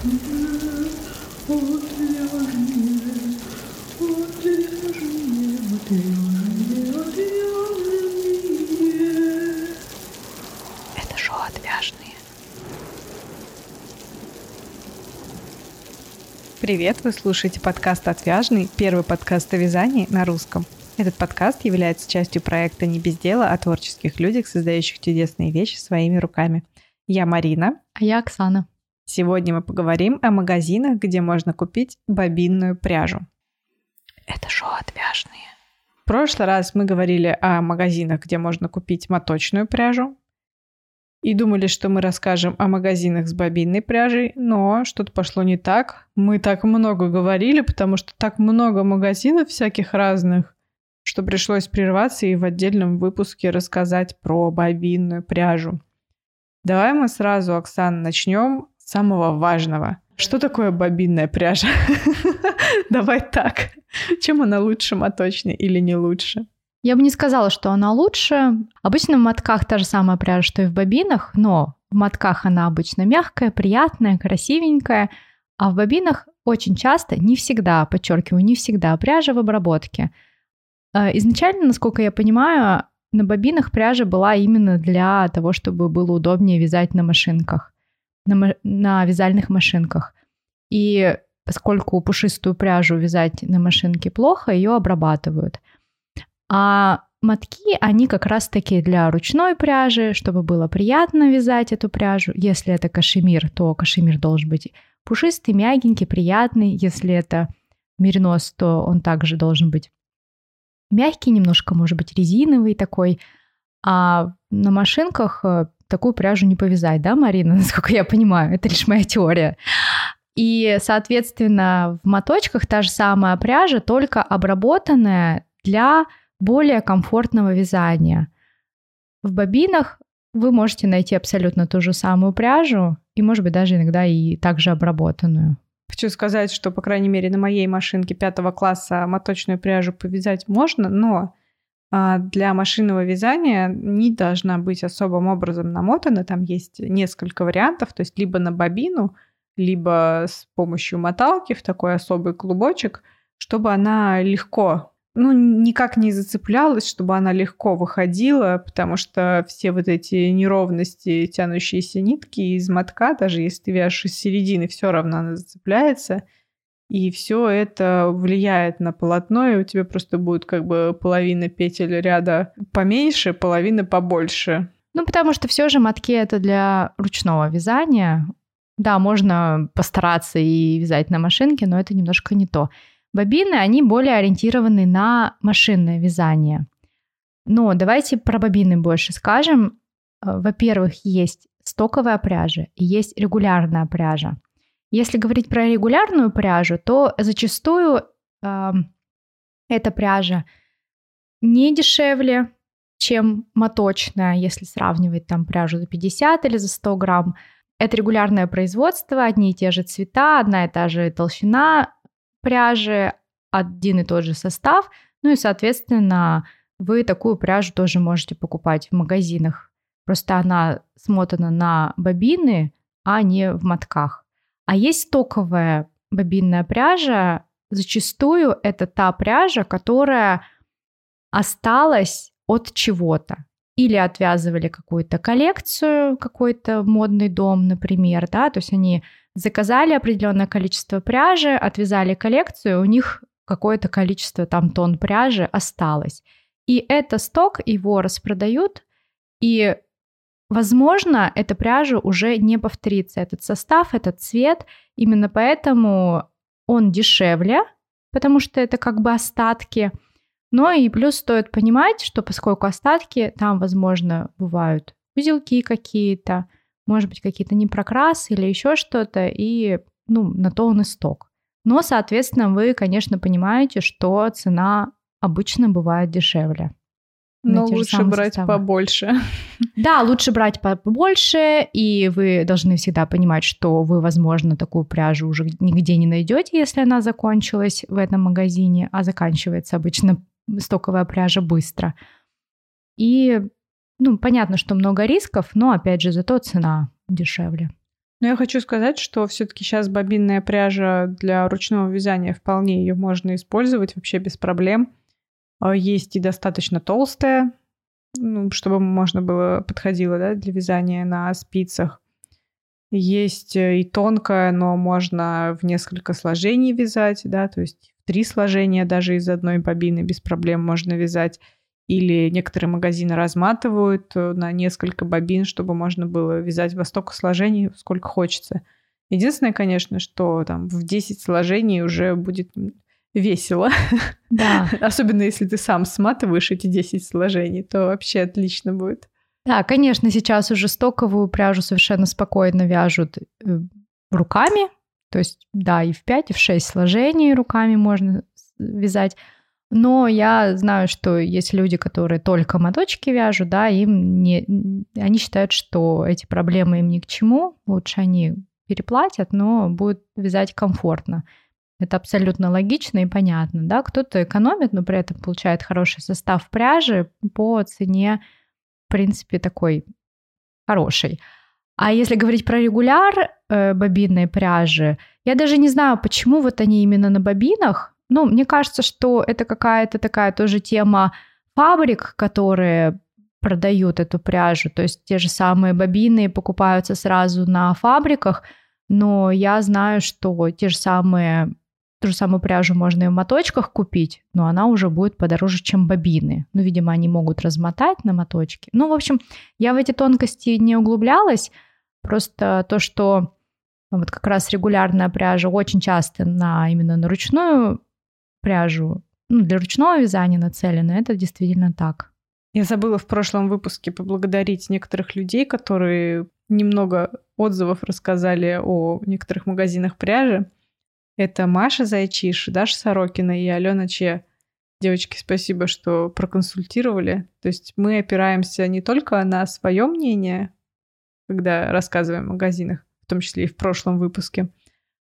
Это шоу «Отвяжные». Привет, вы слушаете подкаст «Отвяжный», первый подкаст о вязании на русском. Этот подкаст является частью проекта «Не без дела» о творческих людях, создающих чудесные вещи своими руками. Я Марина. А я Оксана. Сегодня мы поговорим о магазинах, где можно купить бобинную пряжу. Это шоу «Отвяжные». В прошлый раз мы говорили о магазинах, где можно купить моточную пряжу. И думали, что мы расскажем о магазинах с бобинной пряжей, но что-то пошло не так. Мы так много говорили, потому что так много магазинов всяких разных, что пришлось прерваться и в отдельном выпуске рассказать про бобинную пряжу. Давай мы сразу, Оксана, начнем самого важного. Что такое бобинная пряжа? Давай так. Чем она лучше моточной или не лучше? Я бы не сказала, что она лучше. Обычно в мотках та же самая пряжа, что и в бобинах, но в мотках она обычно мягкая, приятная, красивенькая, а в бобинах очень часто, не всегда, подчеркиваю, не всегда пряжа в обработке. Э, изначально, насколько я понимаю, на бобинах пряжа была именно для того, чтобы было удобнее вязать на машинках, на, на вязальных машинках. И поскольку пушистую пряжу вязать на машинке плохо, ее обрабатывают – а мотки, они как раз-таки для ручной пряжи, чтобы было приятно вязать эту пряжу. Если это кашемир, то кашемир должен быть пушистый, мягенький, приятный. Если это меринос, то он также должен быть мягкий, немножко, может быть, резиновый такой. А на машинках э, такую пряжу не повязать, да, Марина, насколько я понимаю? Это лишь моя теория. И, соответственно, в моточках та же самая пряжа, только обработанная для более комфортного вязания. В бобинах вы можете найти абсолютно ту же самую пряжу и, может быть, даже иногда и также обработанную. Хочу сказать, что, по крайней мере, на моей машинке пятого класса моточную пряжу повязать можно, но для машинного вязания не должна быть особым образом намотана. Там есть несколько вариантов, то есть либо на бобину, либо с помощью моталки в такой особый клубочек, чтобы она легко ну, никак не зацеплялась, чтобы она легко выходила, потому что все вот эти неровности, тянущиеся нитки из мотка, даже если ты вяжешь из середины, все равно она зацепляется. И все это влияет на полотно, и у тебя просто будет как бы половина петель ряда поменьше, половина побольше. Ну, потому что все же мотки это для ручного вязания. Да, можно постараться и вязать на машинке, но это немножко не то. Бобины, они более ориентированы на машинное вязание. Но давайте про бобины больше скажем. Э, во-первых, есть стоковая пряжа и есть регулярная пряжа. Если говорить про регулярную пряжу, то зачастую э, эта пряжа не дешевле, чем моточная, если сравнивать там пряжу за 50 или за 100 грамм. Это регулярное производство, одни и те же цвета, одна и та же толщина, пряжи, один и тот же состав, ну и, соответственно, вы такую пряжу тоже можете покупать в магазинах. Просто она смотана на бобины, а не в мотках. А есть стоковая бобинная пряжа. Зачастую это та пряжа, которая осталась от чего-то. Или отвязывали какую-то коллекцию, какой-то модный дом, например, да, то есть они заказали определенное количество пряжи, отвязали коллекцию, у них какое-то количество там тонн пряжи осталось. И это сток, его распродают, и, возможно, эта пряжа уже не повторится. Этот состав, этот цвет, именно поэтому он дешевле, потому что это как бы остатки. Но и плюс стоит понимать, что поскольку остатки, там, возможно, бывают узелки какие-то, может быть, какие-то непрокрасы или еще что-то, и ну, на то он и сток. Но, соответственно, вы, конечно, понимаете, что цена обычно бывает дешевле. Но лучше брать составы. побольше. Да, лучше брать побольше, и вы должны всегда понимать, что вы, возможно, такую пряжу уже нигде не найдете, если она закончилась в этом магазине, а заканчивается обычно стоковая пряжа быстро. И ну, понятно, что много рисков, но, опять же, зато цена дешевле. Но я хочу сказать, что все-таки сейчас бобинная пряжа для ручного вязания вполне ее можно использовать вообще без проблем. А, есть и достаточно толстая, ну, чтобы можно было подходило да, для вязания на спицах. Есть э, и тонкая, но можно в несколько сложений вязать, да, то есть три сложения даже из одной бобины без проблем можно вязать. Или некоторые магазины разматывают э, на несколько бобин, чтобы можно было вязать во столько сложений, сколько хочется. Единственное, конечно, что там в 10 сложений уже будет весело. Да. Особенно если ты сам сматываешь эти 10 сложений, то вообще отлично будет. Да, конечно, сейчас уже стоковую пряжу совершенно спокойно вяжут э, руками. То есть, да, и в 5, и в 6 сложений руками можно вязать. Но я знаю, что есть люди, которые только моточки вяжут, да, им не, они считают, что эти проблемы им ни к чему, лучше они переплатят, но будет вязать комфортно. Это абсолютно логично и понятно, да. Кто-то экономит, но при этом получает хороший состав пряжи по цене, в принципе, такой хорошей. А если говорить про регуляр э, бобинной пряжи, я даже не знаю, почему вот они именно на бобинах. Ну, мне кажется, что это какая-то такая тоже тема фабрик, которые продают эту пряжу. То есть те же самые бобины покупаются сразу на фабриках, но я знаю, что те же самые Ту же самую пряжу можно и в моточках купить, но она уже будет подороже, чем бобины. Ну, видимо, они могут размотать на моточки. Ну, в общем, я в эти тонкости не углублялась. Просто то, что вот как раз регулярная пряжа очень часто на именно на ручную пряжу, ну, для ручного вязания нацелена, это действительно так. Я забыла в прошлом выпуске поблагодарить некоторых людей, которые немного отзывов рассказали о некоторых магазинах пряжи. Это Маша Зайчиш, Даша Сорокина и Алена Че. Девочки, спасибо, что проконсультировали. То есть мы опираемся не только на свое мнение, когда рассказываем о магазинах, в том числе и в прошлом выпуске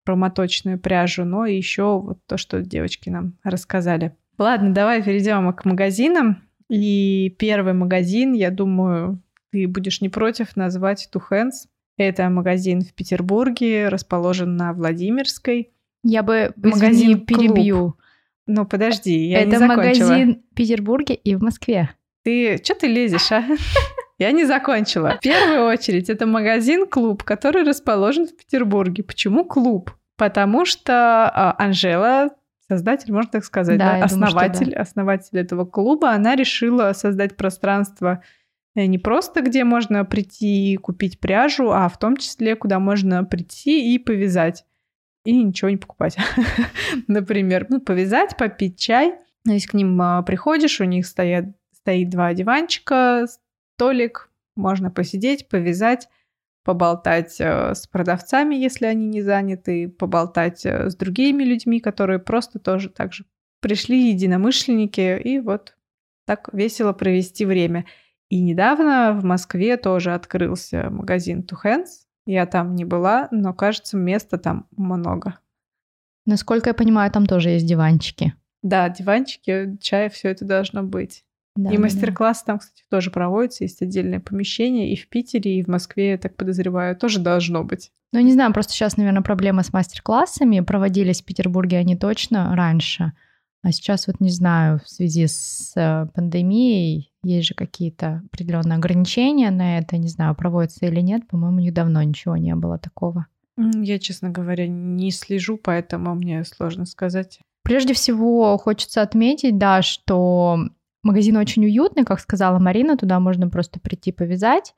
про моточную пряжу, но и еще вот то, что девочки нам рассказали. Ладно, давай перейдем к магазинам. И первый магазин, я думаю, ты будешь не против назвать Two Hands. Это магазин в Петербурге, расположен на Владимирской. Я бы магазин перебью. Ну, подожди, я Это не закончила. магазин в Петербурге и в Москве. Ты, что ты лезешь, а? Я не закончила. В первую очередь, это магазин-клуб, который расположен в Петербурге. Почему клуб? Потому что а, Анжела, создатель, можно так сказать, да, да? основатель, думаю, да. основатель этого клуба, она решила создать пространство э, не просто где можно прийти и купить пряжу, а в том числе, куда можно прийти и повязать и ничего не покупать. Например, ну, повязать, попить чай. Если к ним а, приходишь, у них стоят, стоит два диванчика, столик, можно посидеть, повязать, поболтать э, с продавцами, если они не заняты, поболтать э, с другими людьми, которые просто тоже так же пришли единомышленники, и вот так весело провести время. И недавно в Москве тоже открылся магазин Two Hands, я там не была, но кажется, места там много. Насколько я понимаю, там тоже есть диванчики. Да, диванчики, чай, все это должно быть. Да, и да, мастер-класс там, кстати, тоже проводится, есть отдельное помещение, и в Питере, и в Москве, я так подозреваю, тоже должно быть. Ну, не знаю, просто сейчас, наверное, проблема с мастер-классами. Проводились в Петербурге они точно раньше. А сейчас вот не знаю, в связи с э, пандемией есть же какие-то определенные ограничения на это, не знаю, проводится или нет. По-моему, недавно ничего не было такого. Я, честно говоря, не слежу, поэтому мне сложно сказать. Прежде всего, хочется отметить, да, что магазин очень уютный, как сказала Марина, туда можно просто прийти повязать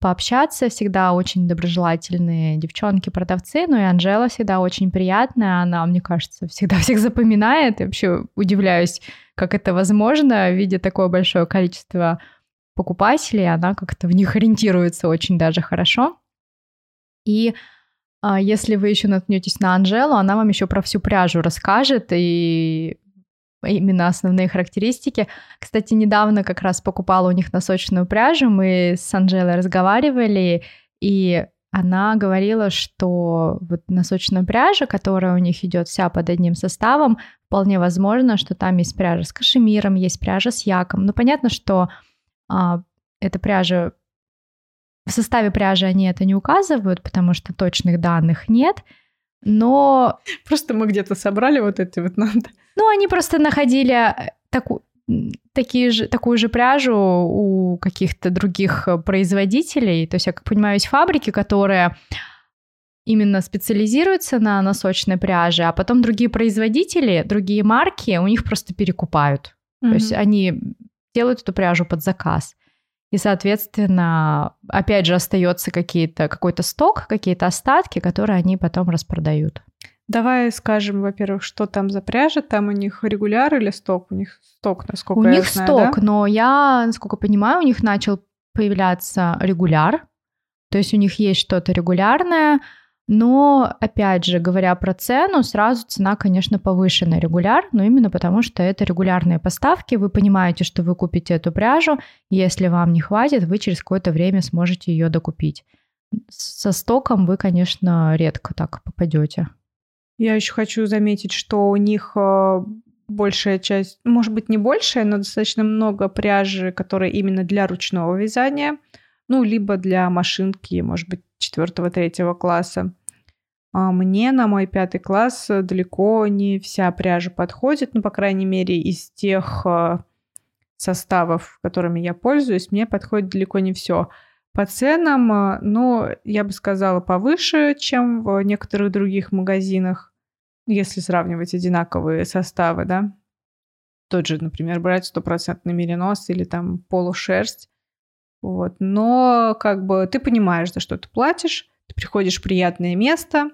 пообщаться. Всегда очень доброжелательные девчонки-продавцы. Ну и Анжела всегда очень приятная. Она, мне кажется, всегда всех запоминает. Я вообще удивляюсь, как это возможно, видя такое большое количество покупателей. Она как-то в них ориентируется очень даже хорошо. И а, если вы еще наткнетесь на Анжелу, она вам еще про всю пряжу расскажет и именно основные характеристики. Кстати, недавно как раз покупала у них носочную пряжу, мы с Анжелой разговаривали, и она говорила, что вот носочная пряжа, которая у них идет вся под одним составом, вполне возможно, что там есть пряжа с кашемиром, есть пряжа с яком. Ну, понятно, что а, эта пряжа В составе пряжи они это не указывают, потому что точных данных нет, но... Просто мы где-то собрали вот эти вот надо. Ну, они просто находили э, такую такие же, такую же пряжу у каких-то других э, производителей. То есть, я как понимаю, есть фабрики, которые именно специализируются на носочной пряже, а потом другие производители, другие марки, у них просто перекупают. Mm-hmm. То есть они делают эту пряжу под заказ. И, соответственно, опять же, остается какие-то, какой-то сток, какие-то остатки, которые они потом распродают. Давай скажем, во-первых, что там за пряжа, там у них регуляр или сток? У них сток, насколько у я них знаю, сток, да? но я, насколько понимаю, у них начал появляться регуляр, то есть у них есть что-то регулярное, но, опять же, говоря про цену, сразу цена, конечно, повышена регуляр, но именно потому, что это регулярные поставки, вы понимаете, что вы купите эту пряжу, если вам не хватит, вы через какое-то время сможете ее докупить. Со стоком вы, конечно, редко так попадете. Я еще хочу заметить, что у них э, большая часть, может быть, не большая, но достаточно много пряжи, которая именно для ручного вязания, ну, либо для машинки, может быть, четвертого-третьего класса. А мне на мой пятый класс далеко не вся пряжа подходит, ну, по крайней мере, из тех э, составов, которыми я пользуюсь, мне подходит далеко не все. По ценам, э, ну, я бы сказала, повыше, чем в некоторых других магазинах, если сравнивать одинаковые составы, да. Тот же, например, брать стопроцентный меринос или там полушерсть. Вот. Но как бы ты понимаешь, за что ты платишь, ты приходишь в приятное место,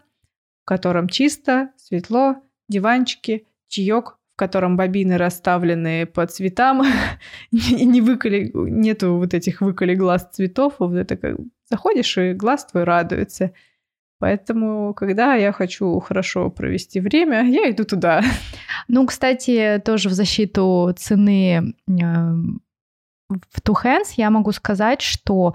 в котором чисто, светло, диванчики, чаек, в котором бобины расставлены по цветам, не выколи, нету вот этих выколи глаз цветов, вот это как заходишь, и глаз твой радуется. Поэтому, когда я хочу хорошо провести время, я иду туда. Ну, кстати, тоже в защиту цены эм, в Two Hands я могу сказать, что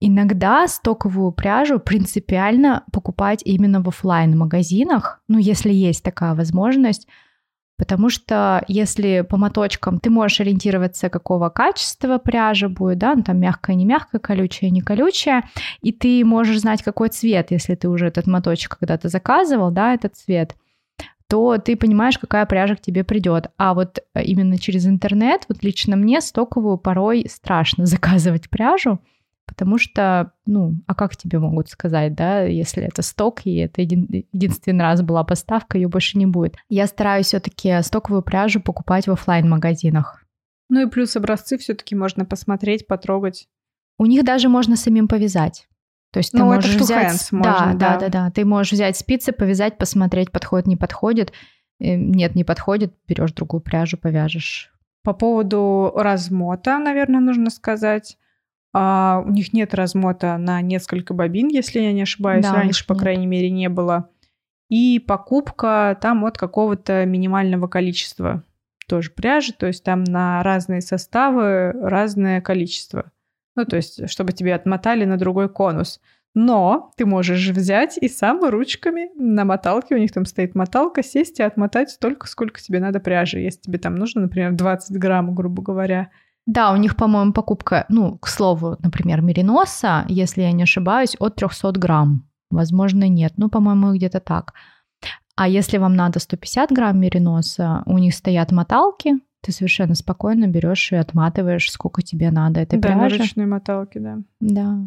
Иногда стоковую пряжу принципиально покупать именно в офлайн магазинах ну, если есть такая возможность, потому что если по моточкам ты можешь ориентироваться, какого качества пряжа будет, да, ну, там мягкая, не мягкая, колючая, не колючая, и ты можешь знать, какой цвет, если ты уже этот моточек когда-то заказывал, да, этот цвет, то ты понимаешь, какая пряжа к тебе придет. А вот именно через интернет, вот лично мне стоковую порой страшно заказывать пряжу, Потому что, ну, а как тебе могут сказать, да, если это сток, и это един, единственный раз была поставка, ее больше не будет. Я стараюсь все-таки стоковую пряжу покупать в офлайн магазинах Ну и плюс образцы все-таки можно посмотреть, потрогать. У них даже можно самим повязать. То есть ты ну, можешь это взять, можно, да, да, да, да, да, ты можешь взять спицы, повязать, посмотреть, подходит, не подходит. Э, нет, не подходит, берешь другую пряжу, повяжешь. По поводу размота, наверное, нужно сказать. А, у них нет размота на несколько бобин, если я не ошибаюсь. Да, Раньше, по нет. крайней мере, не было. И покупка там от какого-то минимального количества тоже пряжи, то есть там на разные составы разное количество. Ну, то есть, чтобы тебе отмотали на другой конус. Но ты можешь взять и сам ручками на моталке, у них там стоит моталка, сесть и отмотать столько, сколько тебе надо пряжи. Если тебе там нужно, например, 20 грамм, грубо говоря, да, у них, по-моему, покупка, ну, к слову, например, мериноса, если я не ошибаюсь, от 300 грамм. Возможно, нет. Ну, по-моему, где-то так. А если вам надо 150 грамм мериноса, у них стоят моталки, ты совершенно спокойно берешь и отматываешь, сколько тебе надо этой да, пряжи. Да, ручные моталки, да. Да.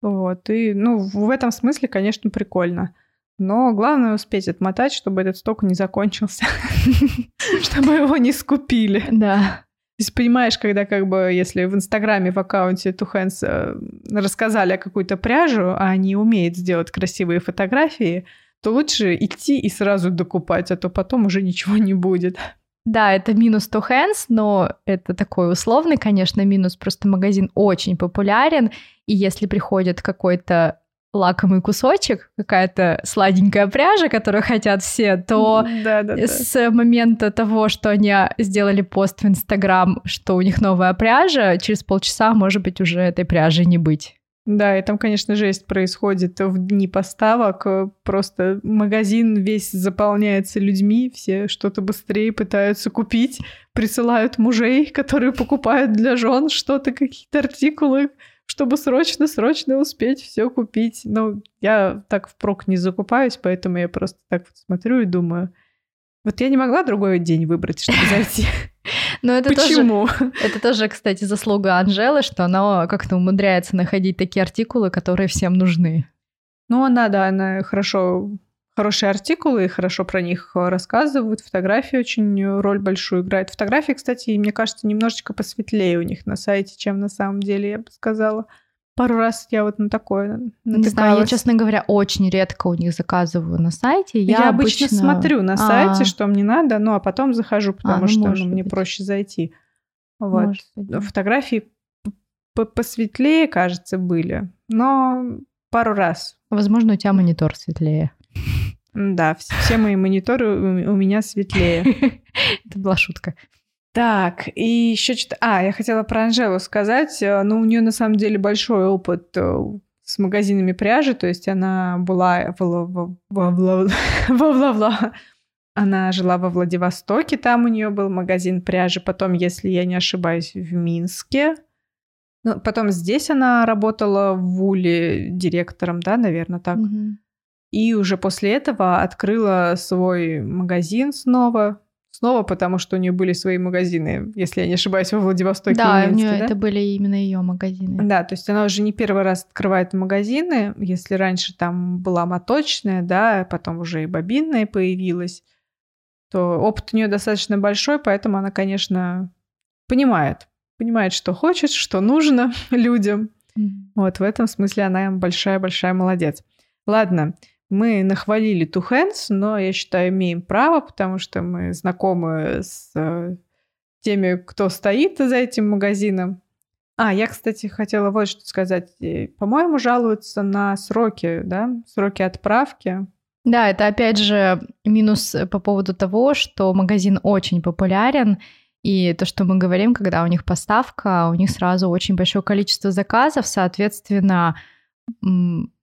Вот, и, ну, в этом смысле, конечно, прикольно. Но главное успеть отмотать, чтобы этот сток не закончился, чтобы его не скупили. Да. То есть понимаешь, когда как бы, если в Инстаграме, в аккаунте Hands э, рассказали о какую-то пряжу, а они умеют сделать красивые фотографии, то лучше идти и сразу докупать, а то потом уже ничего не будет. Да, это минус Two Hands, но это такой условный, конечно, минус. Просто магазин очень популярен, и если приходит какой-то лакомый кусочек, какая-то сладенькая пряжа, которую хотят все, то да, да, да. с момента того, что они сделали пост в Инстаграм, что у них новая пряжа, через полчаса, может быть, уже этой пряжи не быть. Да, и там, конечно, жесть происходит в дни поставок. Просто магазин весь заполняется людьми, все что-то быстрее пытаются купить, присылают мужей, которые покупают для жен что-то, какие-то артикулы, чтобы срочно-срочно успеть все купить. Но я так впрок не закупаюсь, поэтому я просто так вот смотрю и думаю, вот я не могла другой день выбрать, чтобы зайти. Но это Почему? Тоже, это тоже, кстати, заслуга Анжелы, что она как-то умудряется находить такие артикулы, которые всем нужны. Ну, она, да, она хорошо хорошие артикулы, хорошо про них рассказывают. Фотографии очень роль большую играют. Фотографии, кстати, мне кажется, немножечко посветлее у них на сайте, чем на самом деле, я бы сказала. Пару раз я вот на такое натыкалась. Не знаю, я, честно говоря, очень редко у них заказываю на сайте. Я, я обычно... обычно смотрю на сайте, А-а-а. что мне надо, ну а потом захожу, потому а, ну, что ну, мне быть. проще зайти. Вот. Фотографии посветлее, кажется, были, но пару раз. Возможно, у тебя монитор светлее. Да, все мои мониторы у меня светлее. Это была шутка. Так, и еще что-то... А, я хотела про Анжелу сказать. Э, ну, у нее на самом деле большой опыт э, с магазинами пряжи, то есть она была во. Она жила во Владивостоке, там у нее был магазин пряжи. Потом, если я не ошибаюсь, в Минске. Ну, потом здесь она работала в Уле директором, да, наверное, так. Угу. И уже после этого открыла свой магазин снова. Снова, потому что у нее были свои магазины, если я не ошибаюсь, во Владивостоке. Да, Минске, у нее да? это были именно ее магазины. Да, то есть она уже не первый раз открывает магазины. Если раньше там была моточная, да, потом уже и бобинная появилась, то опыт у нее достаточно большой, поэтому она, конечно, понимает, понимает, что хочет, что нужно людям. Mm-hmm. Вот в этом смысле она большая-большая молодец. Ладно, мы нахвалили Two Hands, но я считаю, имеем право, потому что мы знакомы с э, теми, кто стоит за этим магазином. А, я, кстати, хотела вот что сказать. Э, по-моему, жалуются на сроки, да, сроки отправки. Да, это опять же минус по поводу того, что магазин очень популярен, и то, что мы говорим, когда у них поставка, у них сразу очень большое количество заказов, соответственно,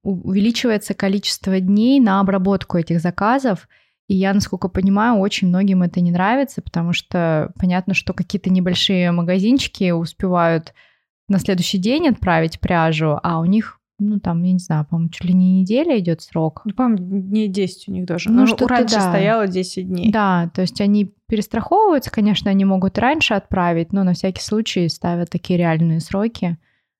увеличивается количество дней на обработку этих заказов. И я, насколько понимаю, очень многим это не нравится, потому что понятно, что какие-то небольшие магазинчики успевают на следующий день отправить пряжу, а у них, ну там, я не знаю, по-моему, чуть ли не неделя идет срок. Ну, по-моему, дней 10 у них даже. Ну, что раньше да. стояло 10 дней. Да, то есть они перестраховываются, конечно, они могут раньше отправить, но на всякий случай ставят такие реальные сроки.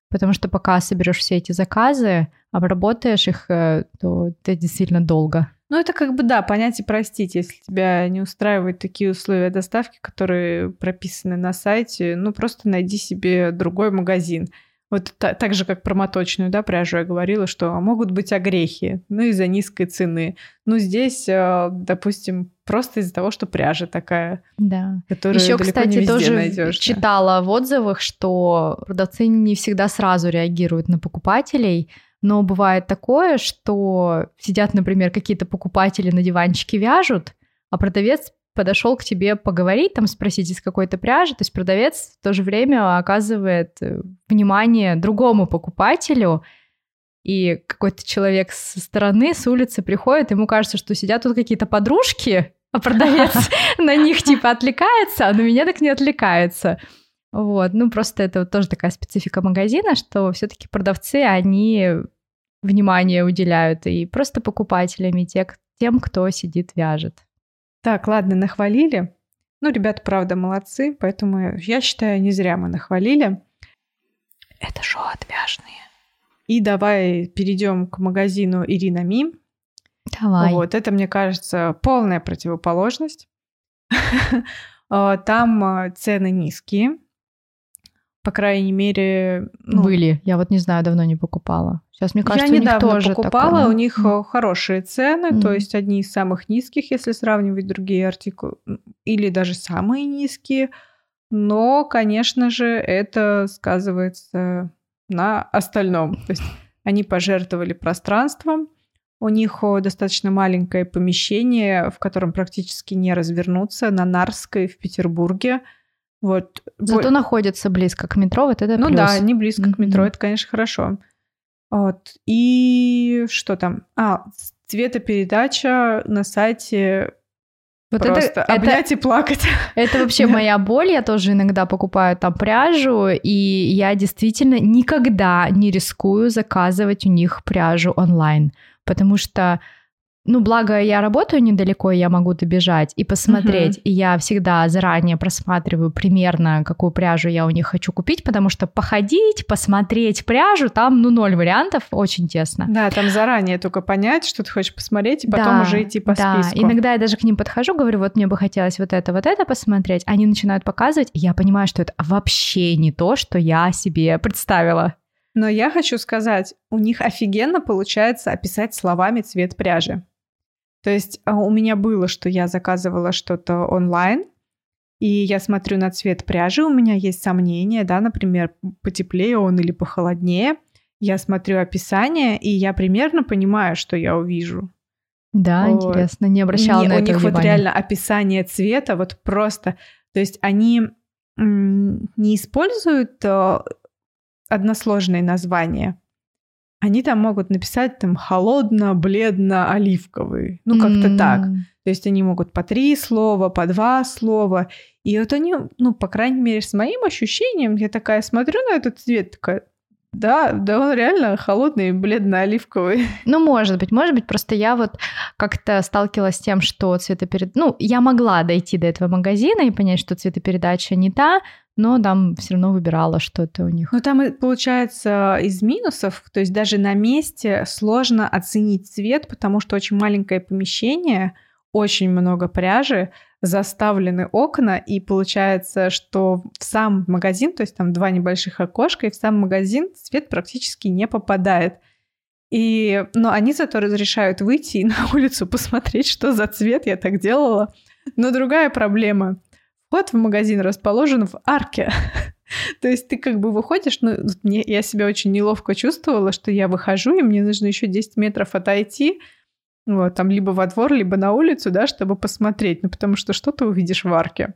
Потому что пока соберешь все эти заказы, обработаешь их, э, то это действительно долго. Ну, это как бы, да, понять и простить, если тебя не устраивают такие условия доставки, которые прописаны на сайте, ну, просто найди себе другой магазин. Вот та, так же, как про моточную, да, пряжу я говорила, что могут быть огрехи, ну, из-за низкой цены. Ну, здесь, э, допустим, просто из-за того, что пряжа такая, да. которую Еще, кстати, не тоже найдешь. читала в отзывах, что продавцы не всегда сразу реагируют на покупателей, но бывает такое, что сидят, например, какие-то покупатели на диванчике вяжут, а продавец подошел к тебе поговорить, там спросить из какой-то пряжи, то есть продавец в то же время оказывает э, внимание другому покупателю, и какой-то человек со стороны, с улицы приходит, ему кажется, что сидят тут какие-то подружки, а продавец на них типа отвлекается, а на меня так не отвлекается. Вот, ну просто это вот тоже такая специфика магазина, что все-таки продавцы, они внимание уделяют и просто покупателями, тем, кто сидит, вяжет. Так, ладно, нахвалили. Ну, ребята, правда, молодцы, поэтому я считаю, не зря мы нахвалили. Это шоу отвяжные. И давай перейдем к магазину Ирина Ми. Давай. Вот, это, мне кажется, полная противоположность. А, там а, цены низкие, по крайней мере... Ну, Были. Я вот не знаю, давно не покупала. Сейчас, мне кажется, я у них тоже покупала, такое. у них mm. хорошие цены, mm. то есть одни из самых низких, если сравнивать другие артикулы, или даже самые низкие. Но, конечно же, это сказывается на остальном. То есть они пожертвовали пространством, у них достаточно маленькое помещение, в котором практически не развернуться, на Нарской в Петербурге – вот. Зато Бо... находится близко к метро, вот это Ну плюс. да, не близко mm-hmm. к метро, это, конечно, хорошо. Вот. И что там? А, цветопередача на сайте Вот Просто это, обнять это, и плакать. Это вообще моя боль. Я тоже иногда покупаю там пряжу, и я действительно никогда не рискую заказывать у них пряжу онлайн, потому что ну, благо, я работаю недалеко, я могу добежать и посмотреть. Uh-huh. И я всегда заранее просматриваю примерно, какую пряжу я у них хочу купить, потому что походить, посмотреть пряжу, там, ну, ноль вариантов, очень тесно. Да, там заранее только понять, что ты хочешь посмотреть, и потом да, уже идти по да. списку. Иногда я даже к ним подхожу, говорю, вот мне бы хотелось вот это, вот это посмотреть. Они начинают показывать, и я понимаю, что это вообще не то, что я себе представила. Но я хочу сказать, у них офигенно получается описать словами цвет пряжи. То есть а, у меня было, что я заказывала что-то онлайн, и я смотрю на цвет пряжи, у меня есть сомнения, да, например, потеплее он или похолоднее. Я смотрю описание, и я примерно понимаю, что я увижу. Да, вот. интересно, не обращала не, на у это них внимания. вот реально описание цвета, вот просто, то есть они не используют э, односложные названия они там могут написать там холодно, бледно, оливковый. Ну, как-то mm. так. То есть они могут по три слова, по два слова. И вот они, ну, по крайней мере, с моим ощущением, я такая смотрю на этот цвет, такая, да, да, он реально холодный, бледно-оливковый. Ну, может быть, может быть, просто я вот как-то сталкивалась с тем, что цветоперед... Ну, я могла дойти до этого магазина и понять, что цветопередача не та, но там все равно выбирала что-то у них. Ну, там, получается, из минусов, то есть даже на месте сложно оценить цвет, потому что очень маленькое помещение, очень много пряжи, заставлены окна, и получается, что в сам магазин, то есть там два небольших окошка, и в сам магазин цвет практически не попадает. И, но они зато разрешают выйти и на улицу посмотреть, что за цвет я так делала. Но другая проблема. Вход в магазин расположен в арке. То есть ты как бы выходишь, ну, мне, я себя очень неловко чувствовала, что я выхожу, и мне нужно еще 10 метров отойти, вот, там либо во двор, либо на улицу, да, чтобы посмотреть, ну, потому что что ты увидишь в арке.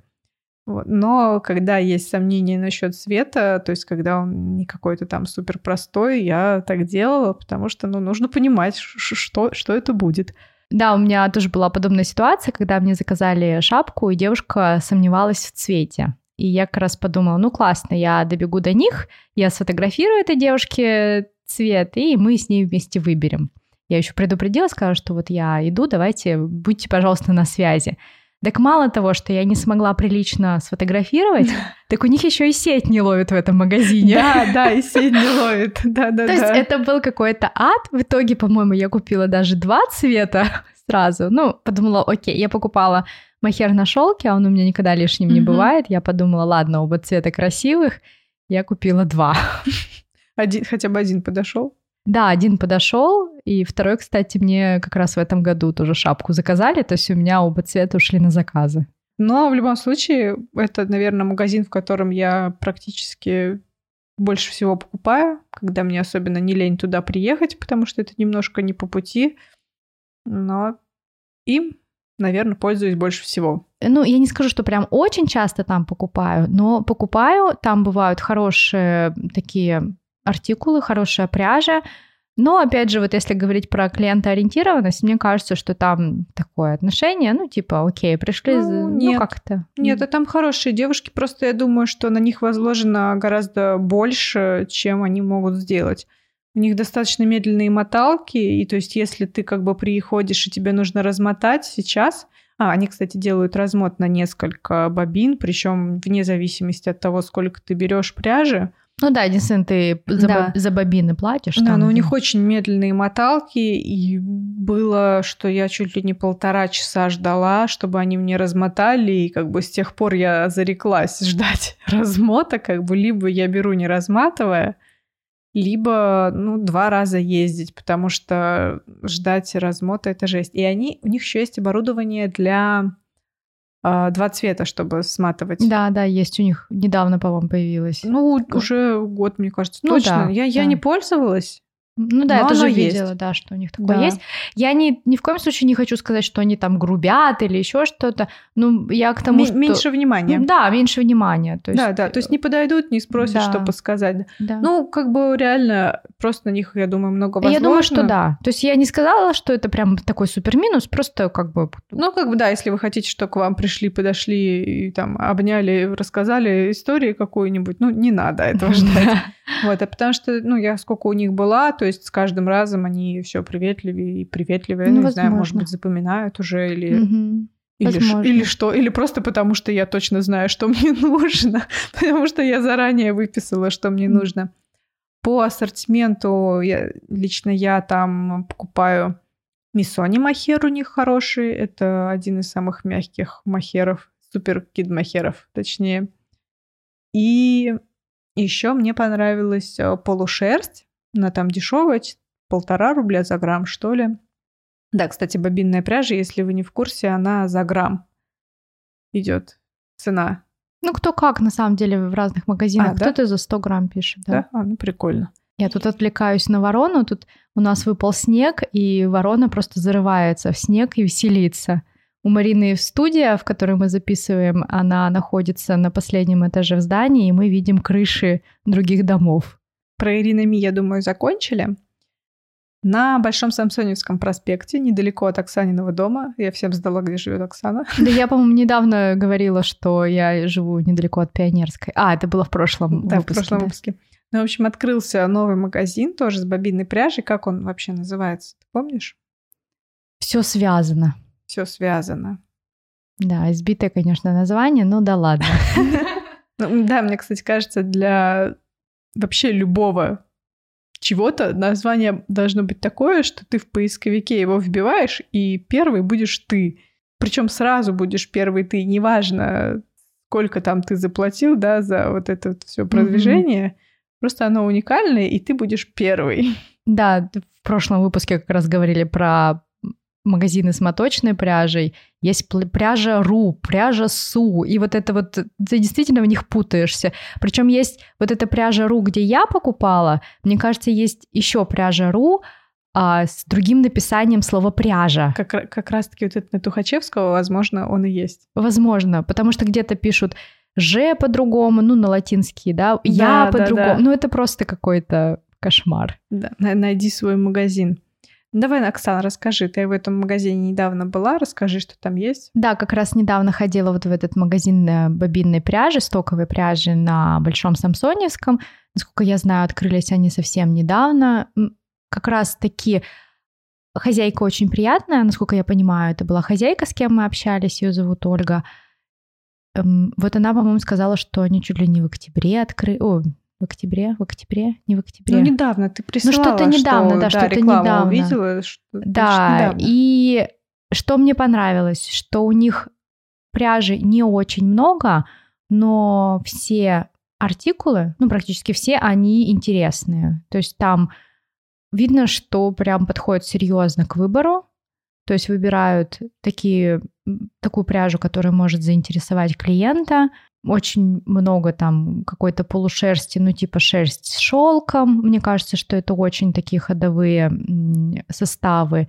Вот. Но когда есть сомнения насчет цвета, то есть когда он не какой-то там супер простой, я так делала, потому что, ну, нужно понимать, что, что это будет. Да, у меня тоже была подобная ситуация, когда мне заказали шапку, и девушка сомневалась в цвете. И я как раз подумала, ну классно, я добегу до них, я сфотографирую этой девушке цвет, и мы с ней вместе выберем. Я еще предупредила, сказала, что вот я иду, давайте, будьте, пожалуйста, на связи. Так мало того, что я не смогла прилично сфотографировать, так у них еще и сеть не ловит в этом магазине. Да, да, и сеть не ловит. Да, да, То есть это был какой-то ад. В итоге, по-моему, я купила даже два цвета сразу. Ну, подумала, окей, я покупала махер на шелке, а он у меня никогда лишним не бывает. Я подумала, ладно, оба цвета красивых. Я купила два. Один, хотя бы один подошел? Да, один подошел, и второй, кстати, мне как раз в этом году тоже шапку заказали, то есть у меня оба цвета ушли на заказы. Но в любом случае, это, наверное, магазин, в котором я практически больше всего покупаю, когда мне особенно не лень туда приехать, потому что это немножко не по пути. Но им, наверное, пользуюсь больше всего. Ну, я не скажу, что прям очень часто там покупаю, но покупаю, там бывают хорошие такие артикулы, хорошая пряжа. Но, опять же, вот если говорить про клиентоориентированность, мне кажется, что там такое отношение, ну, типа, окей, пришли, ну, ну нет, как-то. Нет, а там хорошие девушки, просто я думаю, что на них возложено гораздо больше, чем они могут сделать. У них достаточно медленные моталки, и то есть если ты как бы приходишь и тебе нужно размотать сейчас, а, они, кстати, делают размот на несколько бобин, причем вне зависимости от того, сколько ты берешь пряжи, ну да, единственное, ты за, да. за бобины платишь. Да, там, но у них очень медленные моталки, и было, что я чуть ли не полтора часа ждала, чтобы они мне размотали, и как бы с тех пор я зареклась ждать размота, как бы либо я беру не разматывая, либо, ну, два раза ездить, потому что ждать размота — это жесть. И они, у них еще есть оборудование для два цвета, чтобы сматывать. Да, да, есть у них недавно, по-моему, появилось. Ну, уже год, мне кажется. Ну, Точно. Да, я, я не пользовалась. Ну да, Но я тоже видела, есть. да, что у них такое да. есть. Я ни, ни в коем случае не хочу сказать, что они там грубят или еще что-то. Ну, я к тому, М- что... Меньше внимания. Да, меньше внимания. То есть... Да, да, то есть не подойдут, не спросят, да. что подсказать. Да. Ну, как бы реально просто на них, я думаю, много возможно. Я думаю, что да. То есть я не сказала, что это прям такой супер минус, просто как бы... Ну, как бы да, если вы хотите, что к вам пришли, подошли и там обняли, рассказали истории какую-нибудь, ну, не надо этого ждать. Вот, а потому что, ну, я сколько у них была, то есть с каждым разом они все приветливее и приветливее, ну, не знаю, может быть, запоминают уже или... Или, или что? Или просто потому, что я точно знаю, что мне нужно. потому что я заранее выписала, что мне нужно. По ассортименту я, лично я там покупаю Мисони махер у них хороший. Это один из самых мягких махеров. Супер кид махеров, точнее. И еще мне понравилась э, полушерсть. Она там дешевая, полтора рубля за грамм, что ли. Да, кстати, бобинная пряжа, если вы не в курсе, она за грамм идет цена. Ну, кто как, на самом деле, в разных магазинах. А, Кто-то да? за 100 грамм пишет. Да? да? А, ну, прикольно. Я тут отвлекаюсь на ворону. Тут у нас выпал снег, и ворона просто зарывается в снег и веселится. У Марины студия, в которой мы записываем, она находится на последнем этаже в здании, и мы видим крыши других домов. Про Ирина Ми, я думаю, закончили. На Большом Самсоневском проспекте, недалеко от Оксаниного дома. Я всем сдала, где живет Оксана. Да я, по-моему, недавно говорила, что я живу недалеко от Пионерской. А, это было в прошлом да, выпуске. в прошлом да? выпуске. Ну, в общем, открылся новый магазин тоже с бобинной пряжей. Как он вообще называется? Ты помнишь? Все связано. Все связано. Да, избитое, конечно, название, но да ладно. Ну, да, мне, кстати, кажется, для вообще любого чего-то название должно быть такое, что ты в поисковике его вбиваешь, и первый будешь ты. Причем сразу будешь первый ты, неважно, сколько там ты заплатил, да, за вот это все продвижение. Mm-hmm. Просто оно уникальное, и ты будешь первый. Да, в прошлом выпуске как раз говорили про магазины с моточной пряжей, есть пряжа Ру, пряжа Су, и вот это вот, ты действительно в них путаешься. Причем есть вот эта пряжа Ру, где я покупала, мне кажется, есть еще пряжа Ру, а, с другим написанием слова пряжа. Как, как раз-таки вот это на Тухачевского, возможно, он и есть. Возможно, потому что где-то пишут Ж по-другому, ну, на латинский, да, да я по-другому. Да, да. Ну, это просто какой-то кошмар. Да, найди свой магазин. Давай, Оксана, расскажи, ты в этом магазине недавно была, расскажи, что там есть. Да, как раз недавно ходила вот в этот магазин э, бобинной пряжи, стоковой пряжи на Большом Самсоневском. Насколько я знаю, открылись они совсем недавно. Как раз таки хозяйка очень приятная, насколько я понимаю, это была хозяйка, с кем мы общались, ее зовут Ольга. Эм, вот она, по-моему, сказала, что они чуть ли не в октябре открыли, в октябре, в октябре, не в октябре. Ну, недавно ты прислала, Ну, что-то недавно, что, да, что-то недавно. увидела. Что, да, недавно. и что мне понравилось, что у них пряжи не очень много, но все артикулы, ну, практически все, они интересные. То есть там видно, что прям подходит серьезно к выбору, то есть выбирают такие, такую пряжу, которая может заинтересовать клиента – очень много там какой-то полушерсти, ну типа шерсть с шелком. Мне кажется, что это очень такие ходовые составы.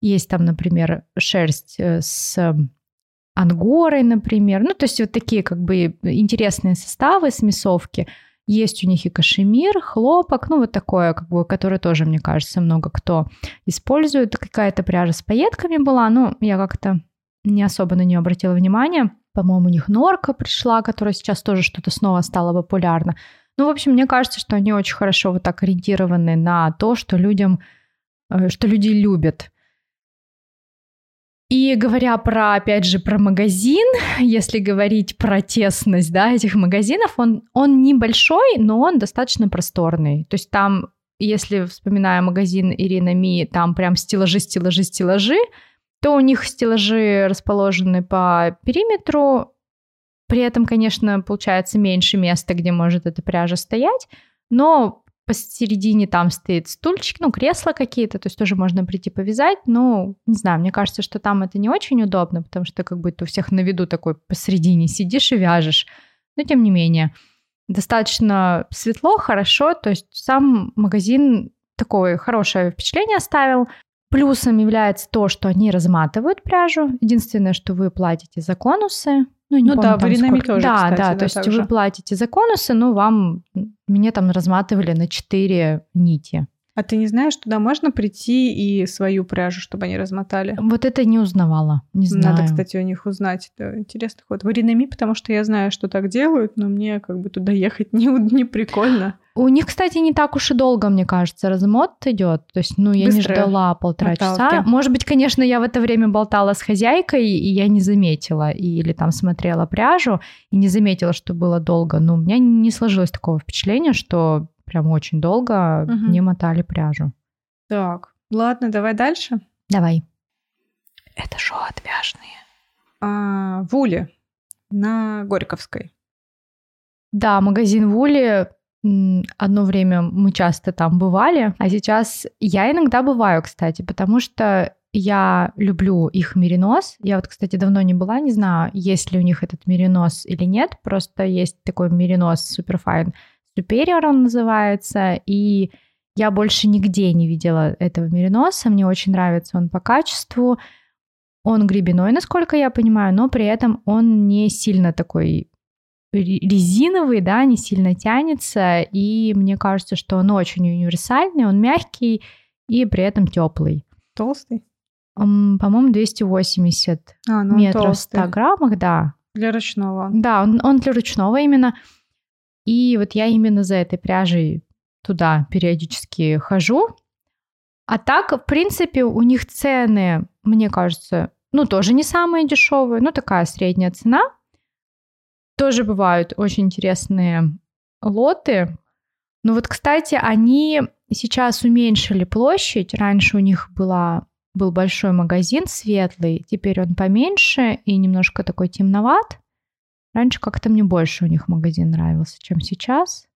Есть там, например, шерсть э, с ангорой, например. Ну, то есть вот такие как бы интересные составы, смесовки. Есть у них и кашемир, хлопок, ну вот такое, как бы, которое тоже, мне кажется, много кто использует. Какая-то пряжа с пайетками была, но я как-то не особо на нее обратила внимание. По-моему, у них норка пришла, которая сейчас тоже что-то снова стала популярна. Ну, в общем, мне кажется, что они очень хорошо вот так ориентированы на то, что людям, э, что люди любят. И говоря про, опять же, про магазин, если говорить про тесность, да, этих магазинов, он, он небольшой, но он достаточно просторный. То есть там, если вспоминая магазин Ирина Ми, там прям стеллажи, стеллажи, стеллажи, то у них стеллажи расположены по периметру. При этом, конечно, получается меньше места, где может эта пряжа стоять, но посередине там стоит стульчик, ну, кресла какие-то, то есть тоже можно прийти повязать, но, не знаю, мне кажется, что там это не очень удобно, потому что как будто у всех на виду такой посередине сидишь и вяжешь. Но тем не менее, достаточно светло, хорошо, то есть сам магазин такое хорошее впечатление оставил. Плюсом является то, что они разматывают пряжу. Единственное, что вы платите за конусы. Ну, не Ну помню, да, в сколько. тоже, Да, кстати, да, да, то есть вы же. платите за конусы, но вам, мне там разматывали на 4 нити. А ты не знаешь, туда можно прийти и свою пряжу, чтобы они размотали? Вот это не узнавала, не знаю. Надо, кстати, у них узнать. Это интересный ход. В Ринами, потому что я знаю, что так делают, но мне как бы туда ехать не, не прикольно. У них, кстати, не так уж и долго, мне кажется, размот идет. То есть, ну, я не Быстрые ждала полтора часа. моталки. Может быть, конечно, я в это время болтала с хозяйкой, и я не заметила, или там смотрела пряжу, и не заметила, что было долго. Но у меня не сложилось такого впечатления, что прям очень долго Мгм. не мотали пряжу. Так, ладно, давай дальше. Давай. Это шоу отвяжные. А, в Уле на Горьковской. Да, магазин Вули. Одно время мы часто там бывали, а сейчас я иногда бываю, кстати, потому что я люблю их меринос. Я вот, кстати, давно не была, не знаю, есть ли у них этот меринос или нет. Просто есть такой меринос Superfine Superior он называется, и я больше нигде не видела этого мериноса. Мне очень нравится он по качеству. Он гребеной, насколько я понимаю, но при этом он не сильно такой ре- резиновый, да, не сильно тянется, и мне кажется, что он очень универсальный, он мягкий и при этом теплый. Толстый? По-моему, 280 А, ну метров в толстый. 100 граммах, да. Для ручного. Да, он, он для ручного именно. И вот я именно за этой пряжей туда периодически хожу. А так, в принципе, у них цены, мне кажется, ну, тоже не самые дешевые, ну, такая средняя цена. Тоже бывают очень интересные лоты. Ну вот, кстати, они сейчас уменьшили площадь. Раньше у них была, был большой магазин светлый, теперь он поменьше и немножко такой темноват. Раньше как-то мне больше у них магазин нравился, чем сейчас.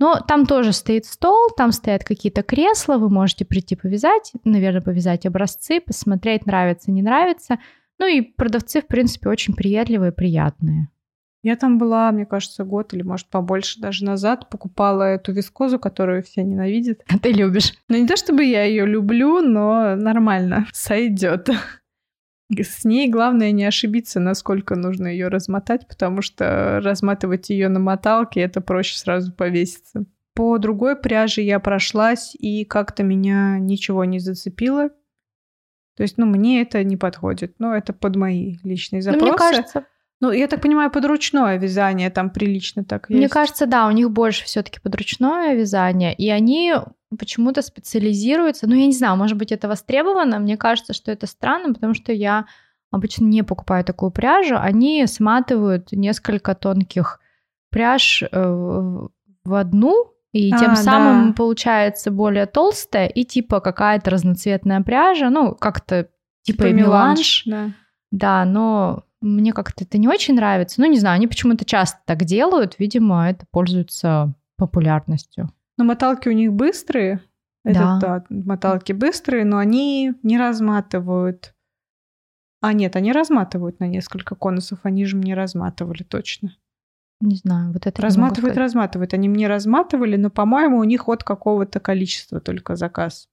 Но там тоже стоит стол, там стоят какие-то кресла, вы можете прийти повязать, наверное, повязать образцы, посмотреть, нравится, не нравится. Ну и продавцы, в принципе, очень приятливые, приятные. Я там была, мне кажется, год или, может, побольше даже назад. Покупала эту вискозу, которую все ненавидят. А ты любишь? Ну, не то чтобы я ее люблю, но нормально, сойдет. С ней главное не ошибиться, насколько нужно ее размотать, потому что разматывать ее на моталке это проще сразу повеситься. По другой пряже я прошлась, и как-то меня ничего не зацепило. То есть, ну, мне это не подходит. Ну, это под мои личные Ну, запросы. мне кажется, Ну, я так понимаю, под ручное вязание там прилично так Мне есть. кажется, да, у них больше все-таки подручное вязание, и они почему-то специализируются. Ну, я не знаю, может быть, это востребовано. Мне кажется, что это странно, потому что я обычно не покупаю такую пряжу. Они сматывают несколько тонких пряж э, в одну, и А, тем да. самым получается более толстая и типа какая-то разноцветная пряжа, ну, как-то типа, Типа меланж. Да. Да, но мне как-то это не очень нравится. Ну, не знаю, они почему-то часто так делают. Видимо, это пользуется популярностью. Но моталки у них быстрые. Это Да. да, моталки быстрые, но они не разматывают. А нет, они разматывают на несколько конусов. Они же мне разматывали точно. Не знаю, вот это Разматывают, разматывают. Они мне разматывали, но, по-моему, у них от какого-то количества только заказ.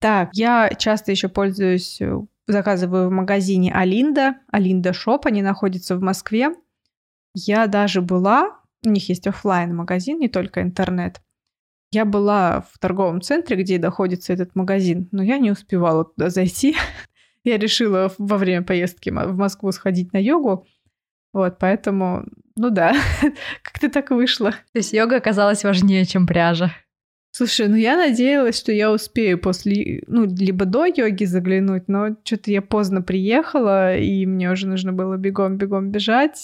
Так, я часто еще пользуюсь, э, заказываю в магазине Алинда. Алинда Shop, они находятся в Москве. Я даже была, у них есть оффлайн магазин не только интернет. Я была в торговом центре, где находится этот магазин, но я не успевала туда зайти. Я решила во время поездки в Москву сходить на йогу. Вот, поэтому, ну да, как-то так вышло. То есть йога оказалась важнее, чем пряжа. Слушай, ну я надеялась, что я успею после, ну, либо до йоги заглянуть, но что-то я поздно приехала, и мне уже нужно было бегом-бегом бежать,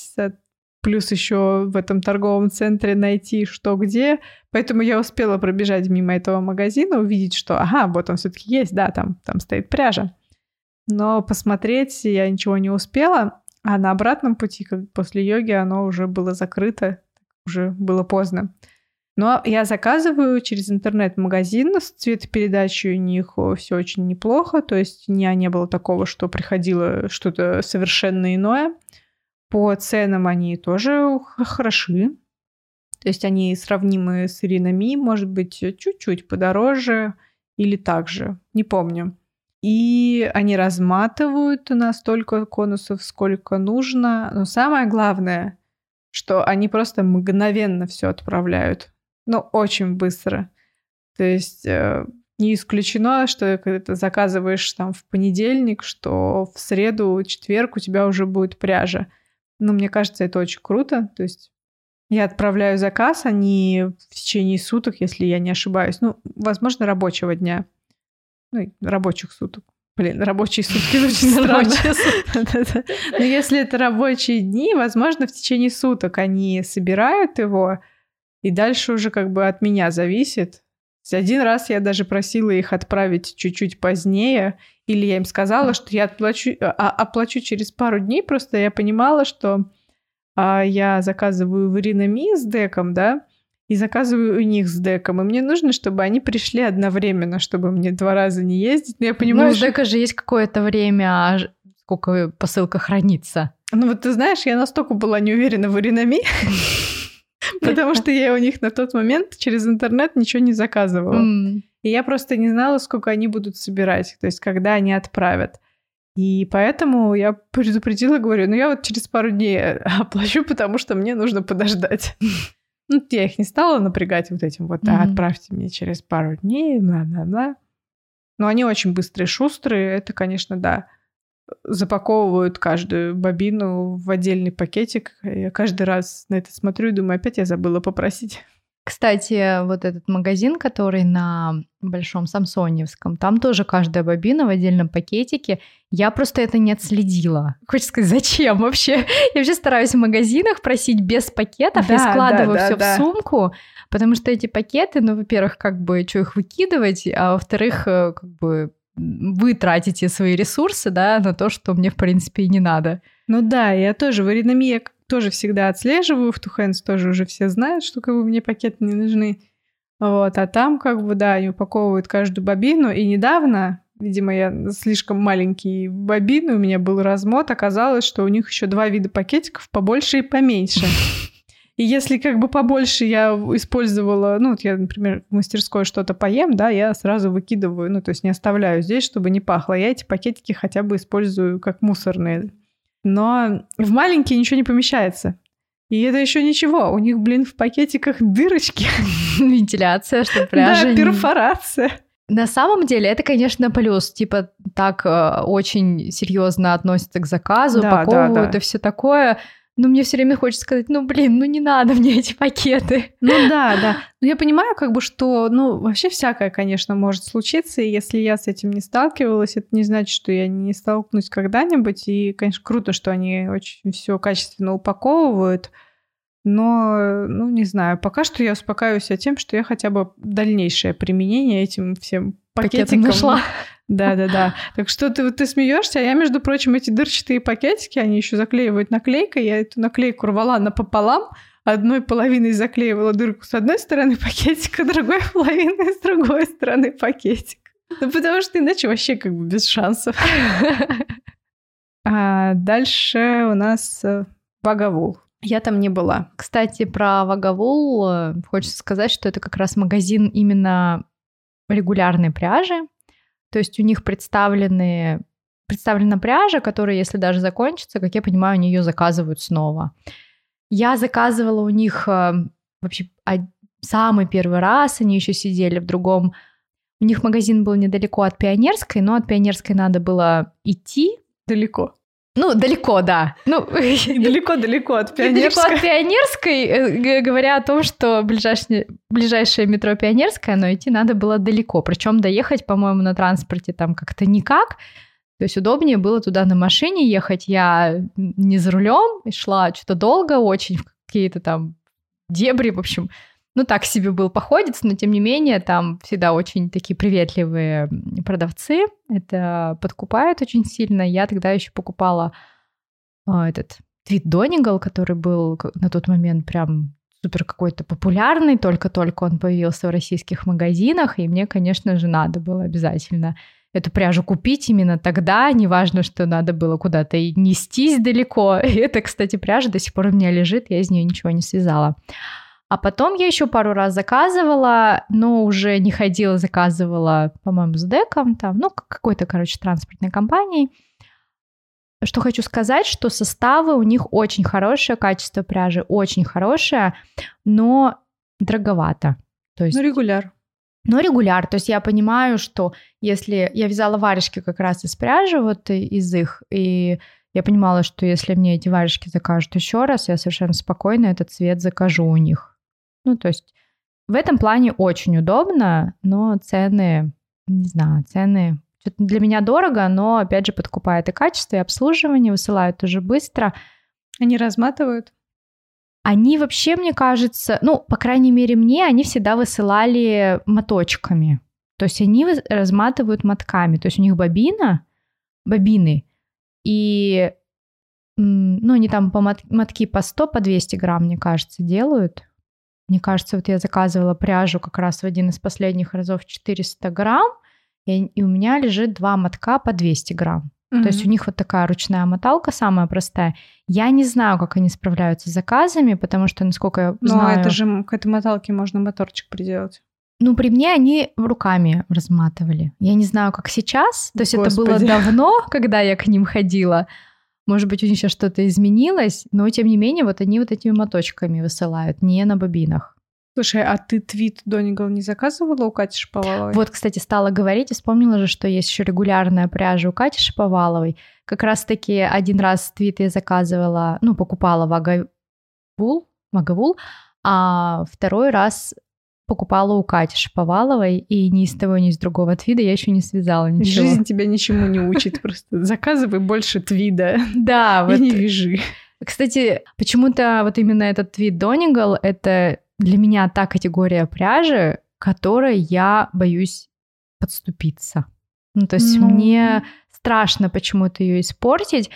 плюс еще в этом торговом центре найти что где, поэтому я успела пробежать мимо этого магазина, увидеть, что, ага, вот он все-таки есть, да, там, там стоит пряжа. Но посмотреть я ничего не успела, а на обратном пути, как после йоги, оно уже было закрыто, уже было поздно. Но я заказываю через интернет-магазин с цветопередачей у них все очень неплохо, то есть у меня не было такого, что приходило что-то совершенно иное. По ценам они тоже хороши, то есть они сравнимы с Иринами, может быть, чуть-чуть подороже или так же, не помню. и они разматывают настолько конусов, сколько нужно. Но самое главное, что они просто мгновенно все отправляют. Ну, очень быстро. То есть э, не исключено, что когда ты заказываешь там в понедельник, что в среду, четверг у тебя уже будет пряжа. Ну, мне кажется, это очень круто. То есть я отправляю заказ, они в течение суток, если я не ошибаюсь. Ну, возможно, рабочего дня. Ну, рабочих суток. Блин, рабочие сутки очень странно. Но если это рабочие дни, возможно, в течение суток они собирают его, и дальше уже как бы от меня зависит. Один раз я даже просила их отправить чуть-чуть позднее, или я им сказала, что я отплачу, а, оплачу через пару дней, просто я понимала, что а, я заказываю в Иринами с деком, да, и заказываю у них с деком. И мне нужно, чтобы они пришли одновременно, чтобы мне два раза не ездить. Но я понимаю, ну, у дека же есть какое-то время, а сколько посылка хранится. Ну вот ты знаешь, я настолько была не уверена в Иринами, потому что я у них на тот момент через интернет ничего не заказывала. И я просто не знала, сколько они будут собирать, то есть когда они отправят. И поэтому я предупредила, говорю, ну я вот через пару дней оплачу, потому что мне нужно подождать. Ну, я их не стала напрягать вот этим вот, а отправьте мне через пару дней, бла-бла-бла. Но они очень быстрые, шустрые, это, конечно, да. Запаковывают каждую бобину в отдельный пакетик. Я каждый раз на это смотрю и думаю, опять я забыла попросить. Кстати, вот этот магазин, который на Большом Самсоневском, там тоже каждая бобина в отдельном пакетике. Я просто это не отследила. Хочется сказать, зачем вообще? Я вообще стараюсь в магазинах просить без пакетов, да, я складываю да, все да, в сумку, потому что эти пакеты, ну, во-первых, как бы, что их выкидывать, а во-вторых, э, как бы, вы тратите свои ресурсы, да, на то, что мне, в принципе, и не надо. Ну да, я тоже в Эринами тоже всегда отслеживаю, в Two тоже уже все знают, что как бы мне пакеты не нужны. Вот, а там как бы, да, они упаковывают каждую бобину, и недавно, видимо, я слишком маленький бобин, у меня был размот, оказалось, что у них еще два вида пакетиков, побольше и поменьше. И если как бы побольше я использовала, ну, вот я, например, в мастерской что-то поем, да, я сразу выкидываю, ну, то есть не оставляю здесь, чтобы не пахло. Я эти пакетики хотя бы использую как мусорные но в маленькие ничего не помещается. И это еще ничего. У них, блин, в пакетиках дырочки. Вентиляция, что пряжа... Да, перфорация. На самом деле это, конечно, плюс. Типа так э, очень серьезно относятся к заказу, да, упаковывают да, да. и все такое. Но мне все время хочется сказать, ну блин, ну не надо мне эти пакеты. Ну да, да. Но я понимаю, как бы, что, ну, вообще всякое, конечно, может случиться, и если я с этим не сталкивалась, это не значит, что я не столкнусь когда-нибудь. И, конечно, круто, что они очень все качественно упаковывают. Но, ну, не знаю, пока что я успокаиваюсь тем, что я хотя бы дальнейшее применение этим всем пакетикам нашла. Да, да, да. Так что ты, ты смеешься, а я, между прочим, эти дырчатые пакетики, они еще заклеивают наклейкой. Я эту наклейку рвала напополам, одной половиной заклеивала дырку с одной стороны пакетика, другой половиной с другой стороны пакетик. Ну, потому что иначе вообще как бы без шансов. А дальше у нас э, Вагавул. Я там не была. Кстати, про Вагавул э, хочется сказать, что это как раз магазин именно регулярной пряжи. То есть у них представлены представлена пряжа, которая, если даже закончится, как я понимаю, они ее заказывают снова. Я заказывала у них э, вообще самый первый раз, они еще сидели в другом. У них магазин был недалеко от Пионерской, но от Пионерской надо было идти. Далеко. Ну, далеко, да. Ну, далеко-далеко от Пионерской. Далеко от Пионерской, э, говоря о том, что ближайшее, ближайшее метро Пионерское, но идти надо было далеко. Причем доехать, по-моему, на транспорте там как-то никак. То есть удобнее было туда на машине ехать. Я не за рулем, шла что-то долго очень в какие-то там дебри, в общем ну, так себе был походец, но тем не менее там всегда очень такие приветливые продавцы. Это подкупает очень сильно. Я тогда еще покупала э, этот твит Донигал, который был на тот момент прям супер какой-то популярный, только-только он появился в российских магазинах, и мне, конечно же, надо было обязательно эту пряжу купить именно тогда, неважно, что надо было куда-то и нестись далеко. И это, кстати, пряжа до сих пор у меня лежит, я из нее ничего не связала. А потом я еще пару раз заказывала, но уже не ходила, заказывала, по-моему, с деком, там, ну, какой-то, короче, транспортной компанией. Что хочу сказать, что составы у них очень хорошее, качество пряжи очень хорошее, но дороговато. То есть, ну, регуляр. Но регуляр. То есть я понимаю, что если я вязала варежки как раз из пряжи, вот из их, и я понимала, что если мне эти варежки закажут еще раз, я совершенно спокойно этот цвет закажу у них. Ну, то есть в этом плане очень удобно, но цены, не знаю, цены что-то для меня дорого, но опять же подкупает и качество, и обслуживание, высылают уже быстро. Они разматывают? Они вообще, мне кажется, ну, по крайней мере, мне они всегда высылали моточками. То есть они разматывают мотками. То есть у них бобина, бобины, и ну, они там по мотки по 100, по 200 грамм, мне кажется, делают. Мне кажется, вот я заказывала пряжу как раз в один из последних разов 400 грамм, и, и у меня лежит два мотка по 200 грамм. Mm-hmm. То есть у них вот такая ручная моталка самая простая. Я не знаю, как они справляются с заказами, потому что, насколько я Но знаю... это же к этой моталке можно моторчик приделать. Ну, при мне они руками разматывали. Я не знаю, как сейчас. То есть Господи. это было давно, когда я к ним ходила. Может быть, у них сейчас что-то изменилось, но тем не менее, вот они вот этими моточками высылают, не на бобинах. Слушай, а ты твит Донигал не заказывала у Кати Шаповаловой? Вот, кстати, стала говорить и вспомнила же, что есть еще регулярная пряжа у Кати Шаповаловой. Как раз-таки один раз твит я заказывала, ну, покупала в Агавул, Магавул, а второй раз покупала у Кати Шаповаловой, и ни из того, ни из другого твида я еще не связала ничего. Жизнь тебя ничему не учит, просто заказывай больше твида. Да, вот. И не вяжи. Кстати, почему-то вот именно этот твид Донигал — это для меня та категория пряжи, которой я боюсь подступиться. Ну, то есть ну... мне страшно почему-то ее испортить,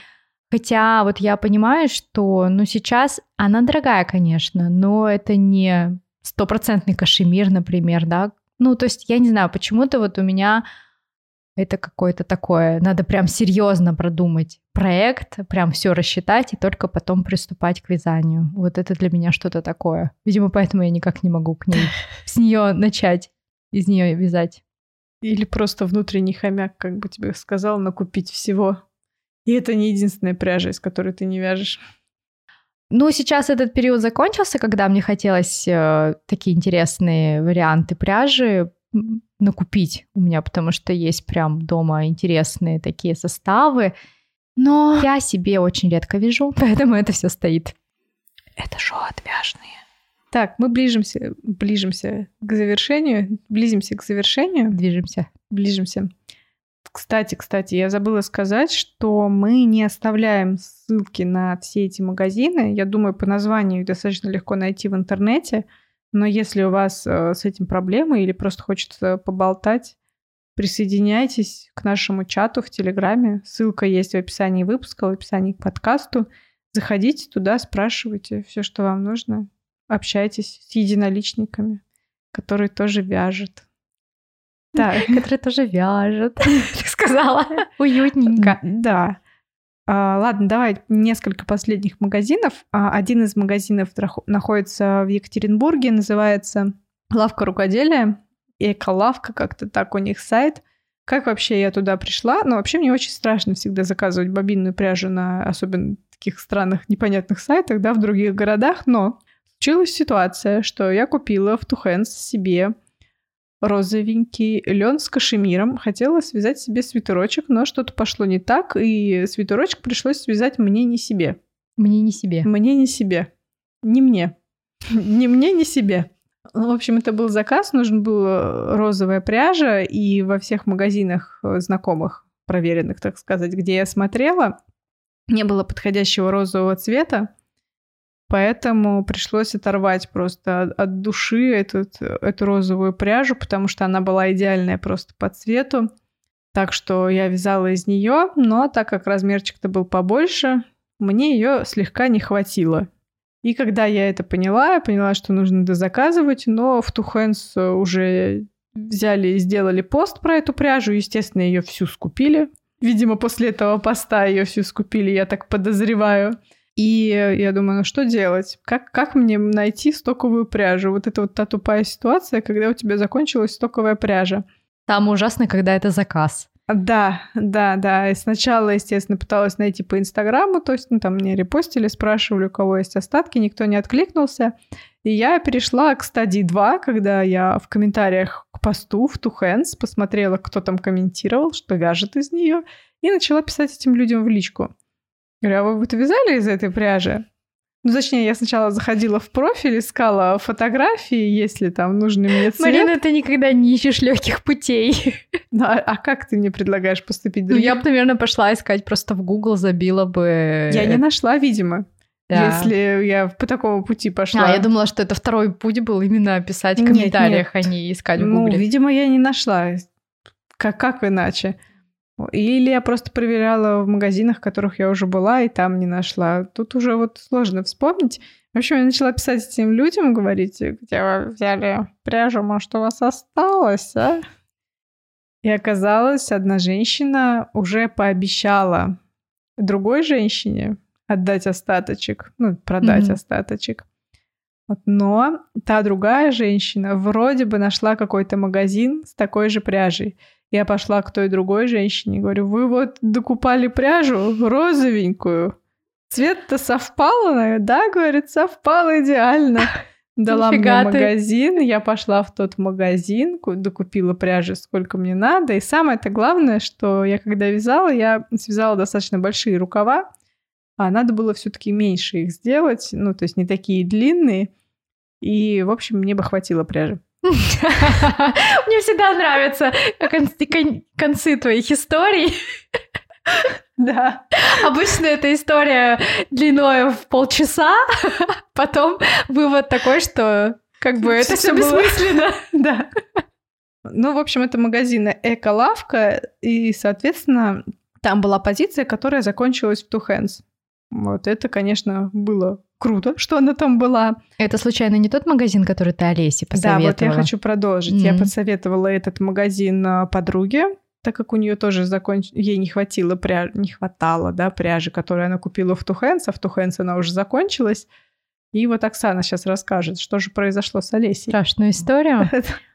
Хотя вот я понимаю, что ну сейчас она дорогая, конечно, но это не стопроцентный кашемир, например, да. Ну, то есть я не знаю, почему-то вот у меня это какое-то такое, надо прям серьезно продумать проект, прям все рассчитать и только потом приступать к вязанию. Вот это для меня что-то такое. Видимо, поэтому я никак не могу к ней с нее начать, из нее вязать. Или просто внутренний хомяк, как бы тебе сказал, накупить всего. И это не единственная пряжа, из которой ты не вяжешь. Ну, сейчас этот период закончился, когда мне хотелось э, такие интересные варианты пряжи накупить у меня, потому что есть прям дома интересные такие составы. Но я себе очень редко вяжу, поэтому это все стоит. Это шоу отвяжные. Так, мы ближимся, ближимся к завершению, близимся к завершению. Движемся. Ближимся. Кстати, кстати, я забыла сказать, что мы не оставляем ссылки на все эти магазины. Я думаю, по названию достаточно легко найти в интернете. Но если у вас э, с этим проблемы или просто хочется поболтать, присоединяйтесь к нашему чату в Телеграме. Ссылка есть в описании выпуска, в описании к подкасту. Заходите туда, спрашивайте все, что вам нужно. Общайтесь с единоличниками, которые тоже вяжут. Да, который тоже вяжет, ты сказала. Уютненько. Да. А, ладно, давай несколько последних магазинов. А, один из магазинов находится в Екатеринбурге, называется «Лавка рукоделия». Эко-лавка, как-то так у них сайт. Как вообще я туда пришла? Ну, вообще мне очень страшно всегда заказывать бобинную пряжу на особенно таких странных, непонятных сайтах, да, в других городах, но случилась ситуация, что я купила в Тухенс себе розовенький лен с кашемиром. Хотела связать себе свитерочек, но что-то пошло не так, и свитерочек пришлось связать мне не себе. Мне не себе. Мне не себе. Не мне. Не мне, не себе. В общем, это был заказ, нужен был розовая пряжа, и во всех магазинах э, знакомых, проверенных, так сказать, где я смотрела, не было подходящего розового цвета. Поэтому пришлось оторвать просто от, души этот, эту розовую пряжу, потому что она была идеальная просто по цвету. Так что я вязала из нее, но так как размерчик-то был побольше, мне ее слегка не хватило. И когда я это поняла, я поняла, что нужно дозаказывать, но в Two Hands уже взяли и сделали пост про эту пряжу, естественно, ее всю скупили. Видимо, после этого поста ее всю скупили, я так подозреваю. И я думаю, ну что делать? Как, как мне найти стоковую пряжу? Вот это вот та тупая ситуация, когда у тебя закончилась стоковая пряжа. Там ужасно, когда это заказ. Да, да, да. И сначала, естественно, пыталась найти по Инстаграму, то есть, ну, там мне репостили, спрашивали, у кого есть остатки, никто не откликнулся. И я перешла к стадии 2, когда я в комментариях к посту в Two Hands посмотрела, кто там комментировал, что вяжет из нее, и начала писать этим людям в личку. Говорю, а вы вот вязали из этой пряжи? Ну, точнее, я сначала заходила в профиль, искала фотографии, если там нужный мне цвет. Марина, ты никогда не ищешь легких путей. Ну, а, а как ты мне предлагаешь поступить? Ну, я бы, наверное, пошла искать, просто в Google забила бы... Я не нашла, видимо. Да. Если я по такому пути пошла. А, я думала, что это второй путь был именно писать в комментариях, нет, нет. а не искать в Гугле. Ну, видимо, я не нашла. Как, как иначе? Или я просто проверяла в магазинах, в которых я уже была, и там не нашла. Тут уже вот сложно вспомнить. В общем, я начала писать этим людям, говорить, где вы взяли пряжу, может, у вас осталось, а? И оказалось, одна женщина уже пообещала другой женщине отдать остаточек, ну, продать mm-hmm. остаточек. Вот. Но та другая женщина вроде бы нашла какой-то магазин с такой же пряжей. Я пошла к той другой женщине и говорю, вы вот докупали пряжу розовенькую. Цвет-то совпало? Да, говорит, совпало идеально. Дала Нифига мне магазин, я пошла в тот магазин, докупила пряжи, сколько мне надо. И самое-то главное, что я когда вязала, я связала достаточно большие рукава, а надо было все-таки меньше их сделать, ну, то есть не такие длинные. И, в общем, мне бы хватило пряжи. Мне всегда нравятся концы твоих историй. Да. Обычно эта история длиной в полчаса, потом вывод такой, что как бы это все бессмысленно. Да. Ну, в общем, это магазин Эко-лавка, и, соответственно, там была позиция, которая закончилась в Two Hands. Вот это, конечно, было круто, что она там была. Это случайно не тот магазин, который ты Олесе посоветовала? Да, вот я хочу продолжить. Mm-hmm. Я посоветовала этот магазин а, подруге, так как у нее тоже законч... ей не хватило пряжи, не хватало, да, пряжи, которую она купила в Тухенс, а в Тухенс она уже закончилась. И вот Оксана сейчас расскажет, что же произошло с Олесей. Страшную историю.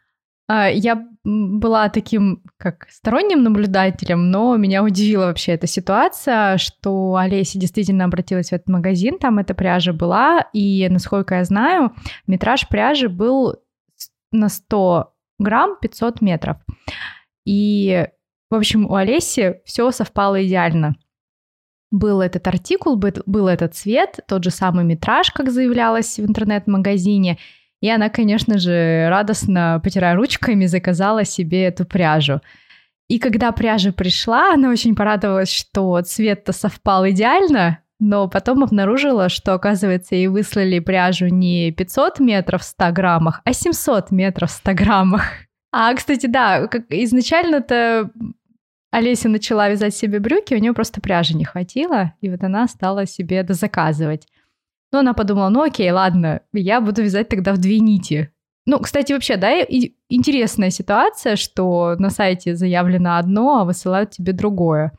А, я была таким, как сторонним наблюдателем, но меня удивила вообще эта ситуация, что Олеся действительно обратилась в этот магазин, там эта пряжа была, и, насколько я знаю, метраж пряжи был на 100 грамм 500 метров. И, в общем, у Олеси все совпало идеально. Был этот артикул, был этот цвет, тот же самый метраж, как заявлялось в интернет-магазине – и она, конечно же, радостно, потирая ручками, заказала себе эту пряжу. И когда пряжа пришла, она очень порадовалась, что цвет-то совпал идеально, но потом обнаружила, что, оказывается, ей выслали пряжу не 500 метров в 100 граммах, а 700 метров в 100 граммах. А, кстати, да, как изначально-то Олеся начала вязать себе брюки, у нее просто пряжи не хватило, и вот она стала себе дозаказывать. Но она подумала, ну окей, ладно, я буду вязать тогда в две нити. Ну, кстати, вообще, да, интересная ситуация, что на сайте заявлено одно, а высылают тебе другое.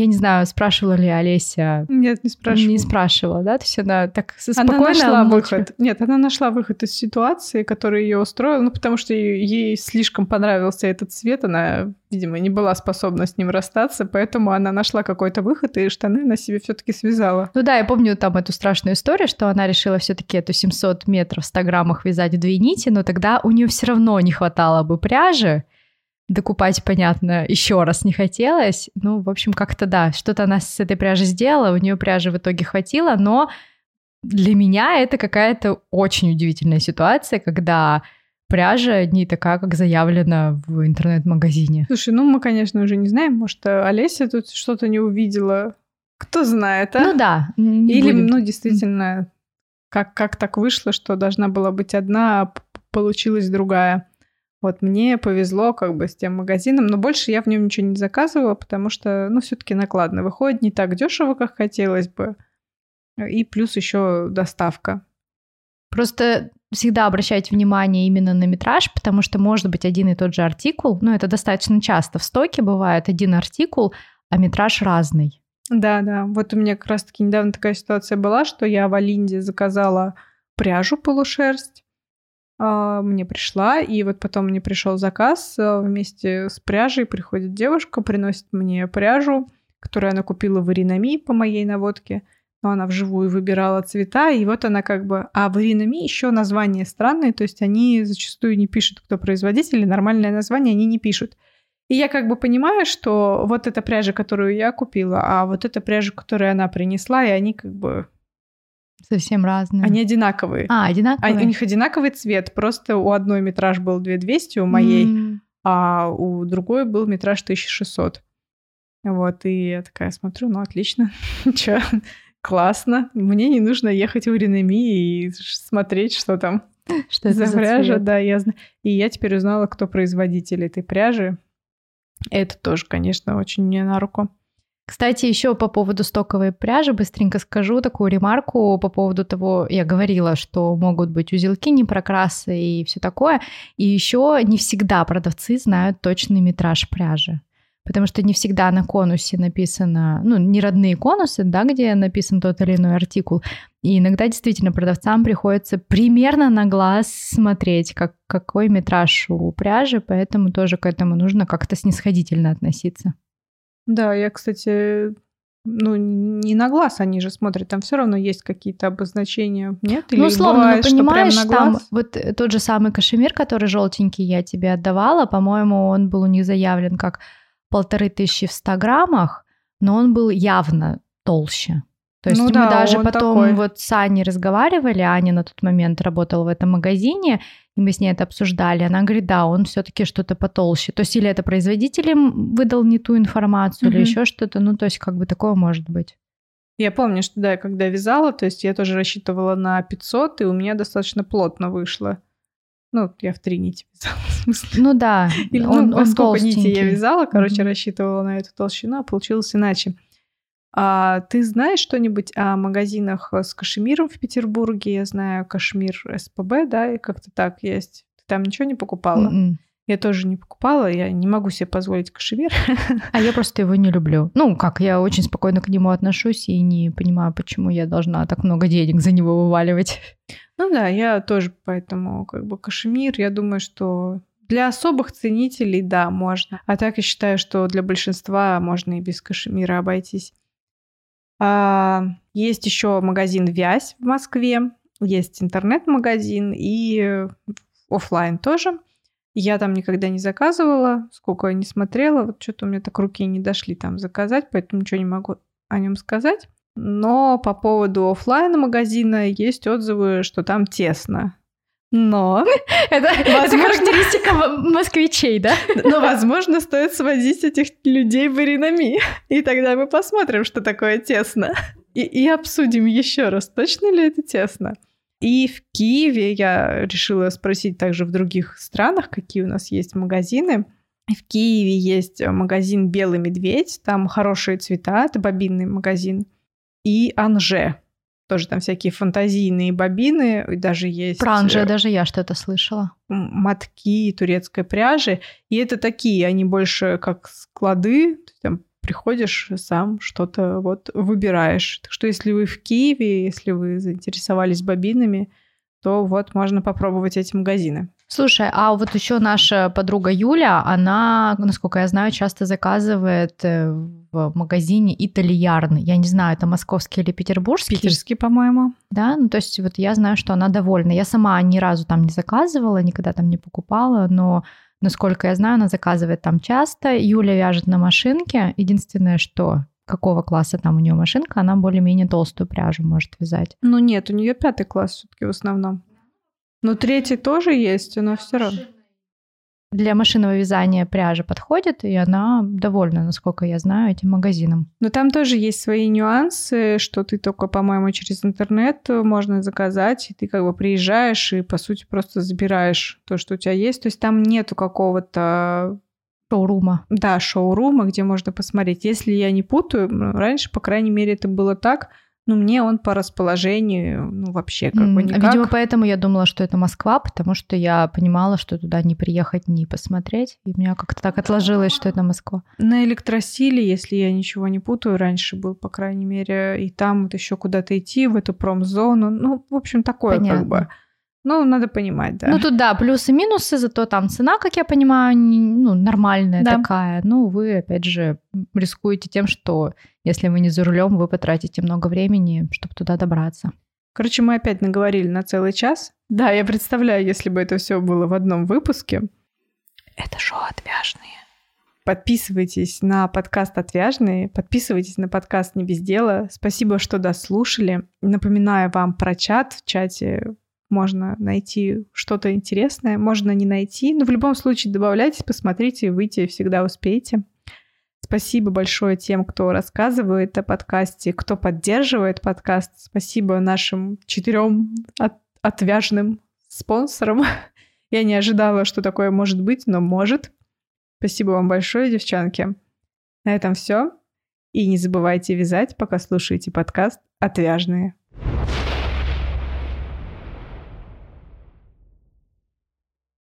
Я не знаю, спрашивала ли Олеся. Нет, не спрашивала. Не спрашивала, да? То есть она так спокойно... Она нашла молча... выход. Нет, она нашла выход из ситуации, который ее устроил, ну, потому что ей слишком понравился этот цвет, она, видимо, не была способна с ним расстаться, поэтому она нашла какой-то выход, и штаны на себе все таки связала. Ну да, я помню там эту страшную историю, что она решила все таки эту 700 метров в 100 граммах вязать в две нити, но тогда у нее все равно не хватало бы пряжи, докупать, понятно, еще раз не хотелось. Ну, в общем, как-то да, что-то она с этой пряжей сделала, у нее пряжи в итоге хватило, но для меня это какая-то очень удивительная ситуация, когда пряжа не такая, как заявлено в интернет-магазине. Слушай, ну мы, конечно, уже не знаем, может, Олеся тут что-то не увидела. Кто знает, а? Ну да. Или, будем... ну, действительно, как, как так вышло, что должна была быть одна, а получилась другая. Вот мне повезло как бы с тем магазином, но больше я в нем ничего не заказывала, потому что, ну, все-таки накладно выходит, не так дешево, как хотелось бы. И плюс еще доставка. Просто всегда обращайте внимание именно на метраж, потому что может быть один и тот же артикул, ну, это достаточно часто в стоке бывает один артикул, а метраж разный. Да, да. Вот у меня как раз-таки недавно такая ситуация была, что я в Алинде заказала пряжу полушерсть. А, мне пришла, и вот потом мне пришел заказ а, вместе с пряжей. Приходит девушка, приносит мне пряжу, которую она купила в Иринами по моей наводке. Но она вживую выбирала цвета, и вот она как бы... А в Иринами еще названия странные, то есть они зачастую не пишут, кто производитель, и нормальное название они не пишут. И я как бы понимаю, что вот эта пряжа, которую я купила, а вот эта пряжа, которую она принесла, и они как бы... Совсем разные. Они одинаковые. А, одинаковые? А, у них одинаковый цвет, просто у одной метраж был 2200, у моей, mm. а у другой был метраж 1600. Вот, и я такая смотрю, ну, отлично. Чё, классно. Мне не нужно ехать в Ренами и смотреть, что там что это за пряжа. Да, я знаю. И я теперь узнала, кто производитель этой пряжи. Это тоже, конечно, очень мне на руку. Кстати, еще по поводу стоковой пряжи быстренько скажу такую ремарку по поводу того, я говорила, что могут быть узелки, не прокрасы и все такое. И еще не всегда продавцы знают точный метраж пряжи потому что не всегда на конусе написано, ну, не родные конусы, да, где написан тот или иной артикул. И иногда действительно продавцам приходится примерно на глаз смотреть, как, какой метраж у пряжи, поэтому тоже к этому нужно как-то снисходительно относиться. Да, я, кстати, ну, не на глаз они же смотрят, там все равно есть какие-то обозначения, нет? Или ну, условно, бывает, ну, понимаешь, что прям на глаз? там вот тот же самый кашемир, который желтенький я тебе отдавала, по-моему, он был у них заявлен как полторы тысячи в 100 граммах, но он был явно толще. То есть ну, мы да, даже потом такой. вот с Аней разговаривали, Аня на тот момент работала в этом магазине, и мы с ней это обсуждали. Она говорит, да, он все-таки что-то потолще. То есть или это производителем выдал не ту информацию, угу. или еще что-то. Ну, то есть как бы такое может быть. Я помню, что да, когда вязала, то есть я тоже рассчитывала на 500, и у меня достаточно плотно вышло. Ну, я в три нити вязала, в смысле. Ну да, Или, он, ну, он сколько нитей я вязала, короче, mm-hmm. рассчитывала на эту толщину, а получилось иначе. А ты знаешь что-нибудь о магазинах с кашемиром в Петербурге? Я знаю кашмир СПБ, да, и как-то так есть. Ты там ничего не покупала? Mm-mm. Я тоже не покупала, я не могу себе позволить кашемир. А я просто его не люблю. Ну, как, я очень спокойно к нему отношусь и не понимаю, почему я должна так много денег за него вываливать. Ну да, я тоже поэтому как бы кашемир, я думаю, что для особых ценителей, да, можно. А так я считаю, что для большинства можно и без кашемира обойтись. А, есть еще магазин Вязь в Москве, есть интернет-магазин и офлайн тоже. Я там никогда не заказывала, сколько я не смотрела, вот что-то у меня так руки не дошли там заказать, поэтому ничего не могу о нем сказать. Но по поводу офлайн магазина есть отзывы, что там тесно. Но это, возможно... характеристика москвичей, да? Но, возможно, стоит свозить этих людей в Иринами. И тогда мы посмотрим, что такое тесно. И, и обсудим еще раз, точно ли это тесно. И в Киеве я решила спросить также в других странах, какие у нас есть магазины. В Киеве есть магазин «Белый медведь», там хорошие цвета, это бобинный магазин. И «Анже», тоже там всякие фантазийные бобины, даже есть... Про Анже даже я что-то слышала. Мотки турецкой пряжи. И это такие, они больше как склады, там приходишь сам что-то вот выбираешь. Так что если вы в Киеве, если вы заинтересовались бобинами, то вот можно попробовать эти магазины. Слушай, а вот еще наша подруга Юля, она, насколько я знаю, часто заказывает э, в магазине Итальярн. Я не знаю, это московский или петербургский. Питерский, по-моему. Да, ну то есть вот я знаю, что она довольна. Я сама ни разу там не заказывала, никогда там не покупала, но Насколько я знаю, она заказывает там часто. Юля вяжет на машинке. Единственное, что какого класса там у нее машинка, она более-менее толстую пряжу может вязать. Ну нет, у нее пятый класс все-таки в основном. Но третий тоже есть, но все равно для машинного вязания пряжа подходит, и она довольна, насколько я знаю, этим магазином. Но там тоже есть свои нюансы, что ты только, по-моему, через интернет можно заказать, и ты как бы приезжаешь и, по сути, просто забираешь то, что у тебя есть. То есть там нету какого-то Шоурума. Да, шоурума, где можно посмотреть. Если я не путаю, раньше, по крайней мере, это было так, Ну, мне он по расположению, ну, вообще как бы никак. Видимо, поэтому я думала, что это Москва, потому что я понимала, что туда не приехать, не посмотреть. И у меня как-то так отложилось, что это Москва. На электросиле, если я ничего не путаю, раньше был, по крайней мере, и там вот еще куда-то идти, в эту промзону. Ну, в общем, такое Понятно. как бы. Ну, надо понимать, да. Ну, тут да, плюсы-минусы, зато там цена, как я понимаю, не- ну, нормальная Да. такая. Ну, вы, опять же, рискуете тем, что если вы не за рулем, вы потратите много времени, чтобы туда добраться. Короче, мы опять наговорили на целый час. Да, я представляю, если бы это все было в одном выпуске. Это шоу «Отвяжные». Подписывайтесь на подкаст «Отвяжные», подписывайтесь на подкаст «Не без дела». Спасибо, что дослушали. Напоминаю вам про чат. В чате можно найти что-то интересное, можно не найти. Но в любом случае добавляйтесь, посмотрите, выйти всегда успеете. Спасибо большое тем, кто рассказывает о подкасте, кто поддерживает подкаст. Спасибо нашим четырем от- отвяжным спонсорам. Я не ожидала, что такое может быть, но может. Спасибо вам большое, девчонки. На этом все. И не забывайте вязать, пока слушаете подкаст «Отвяжные».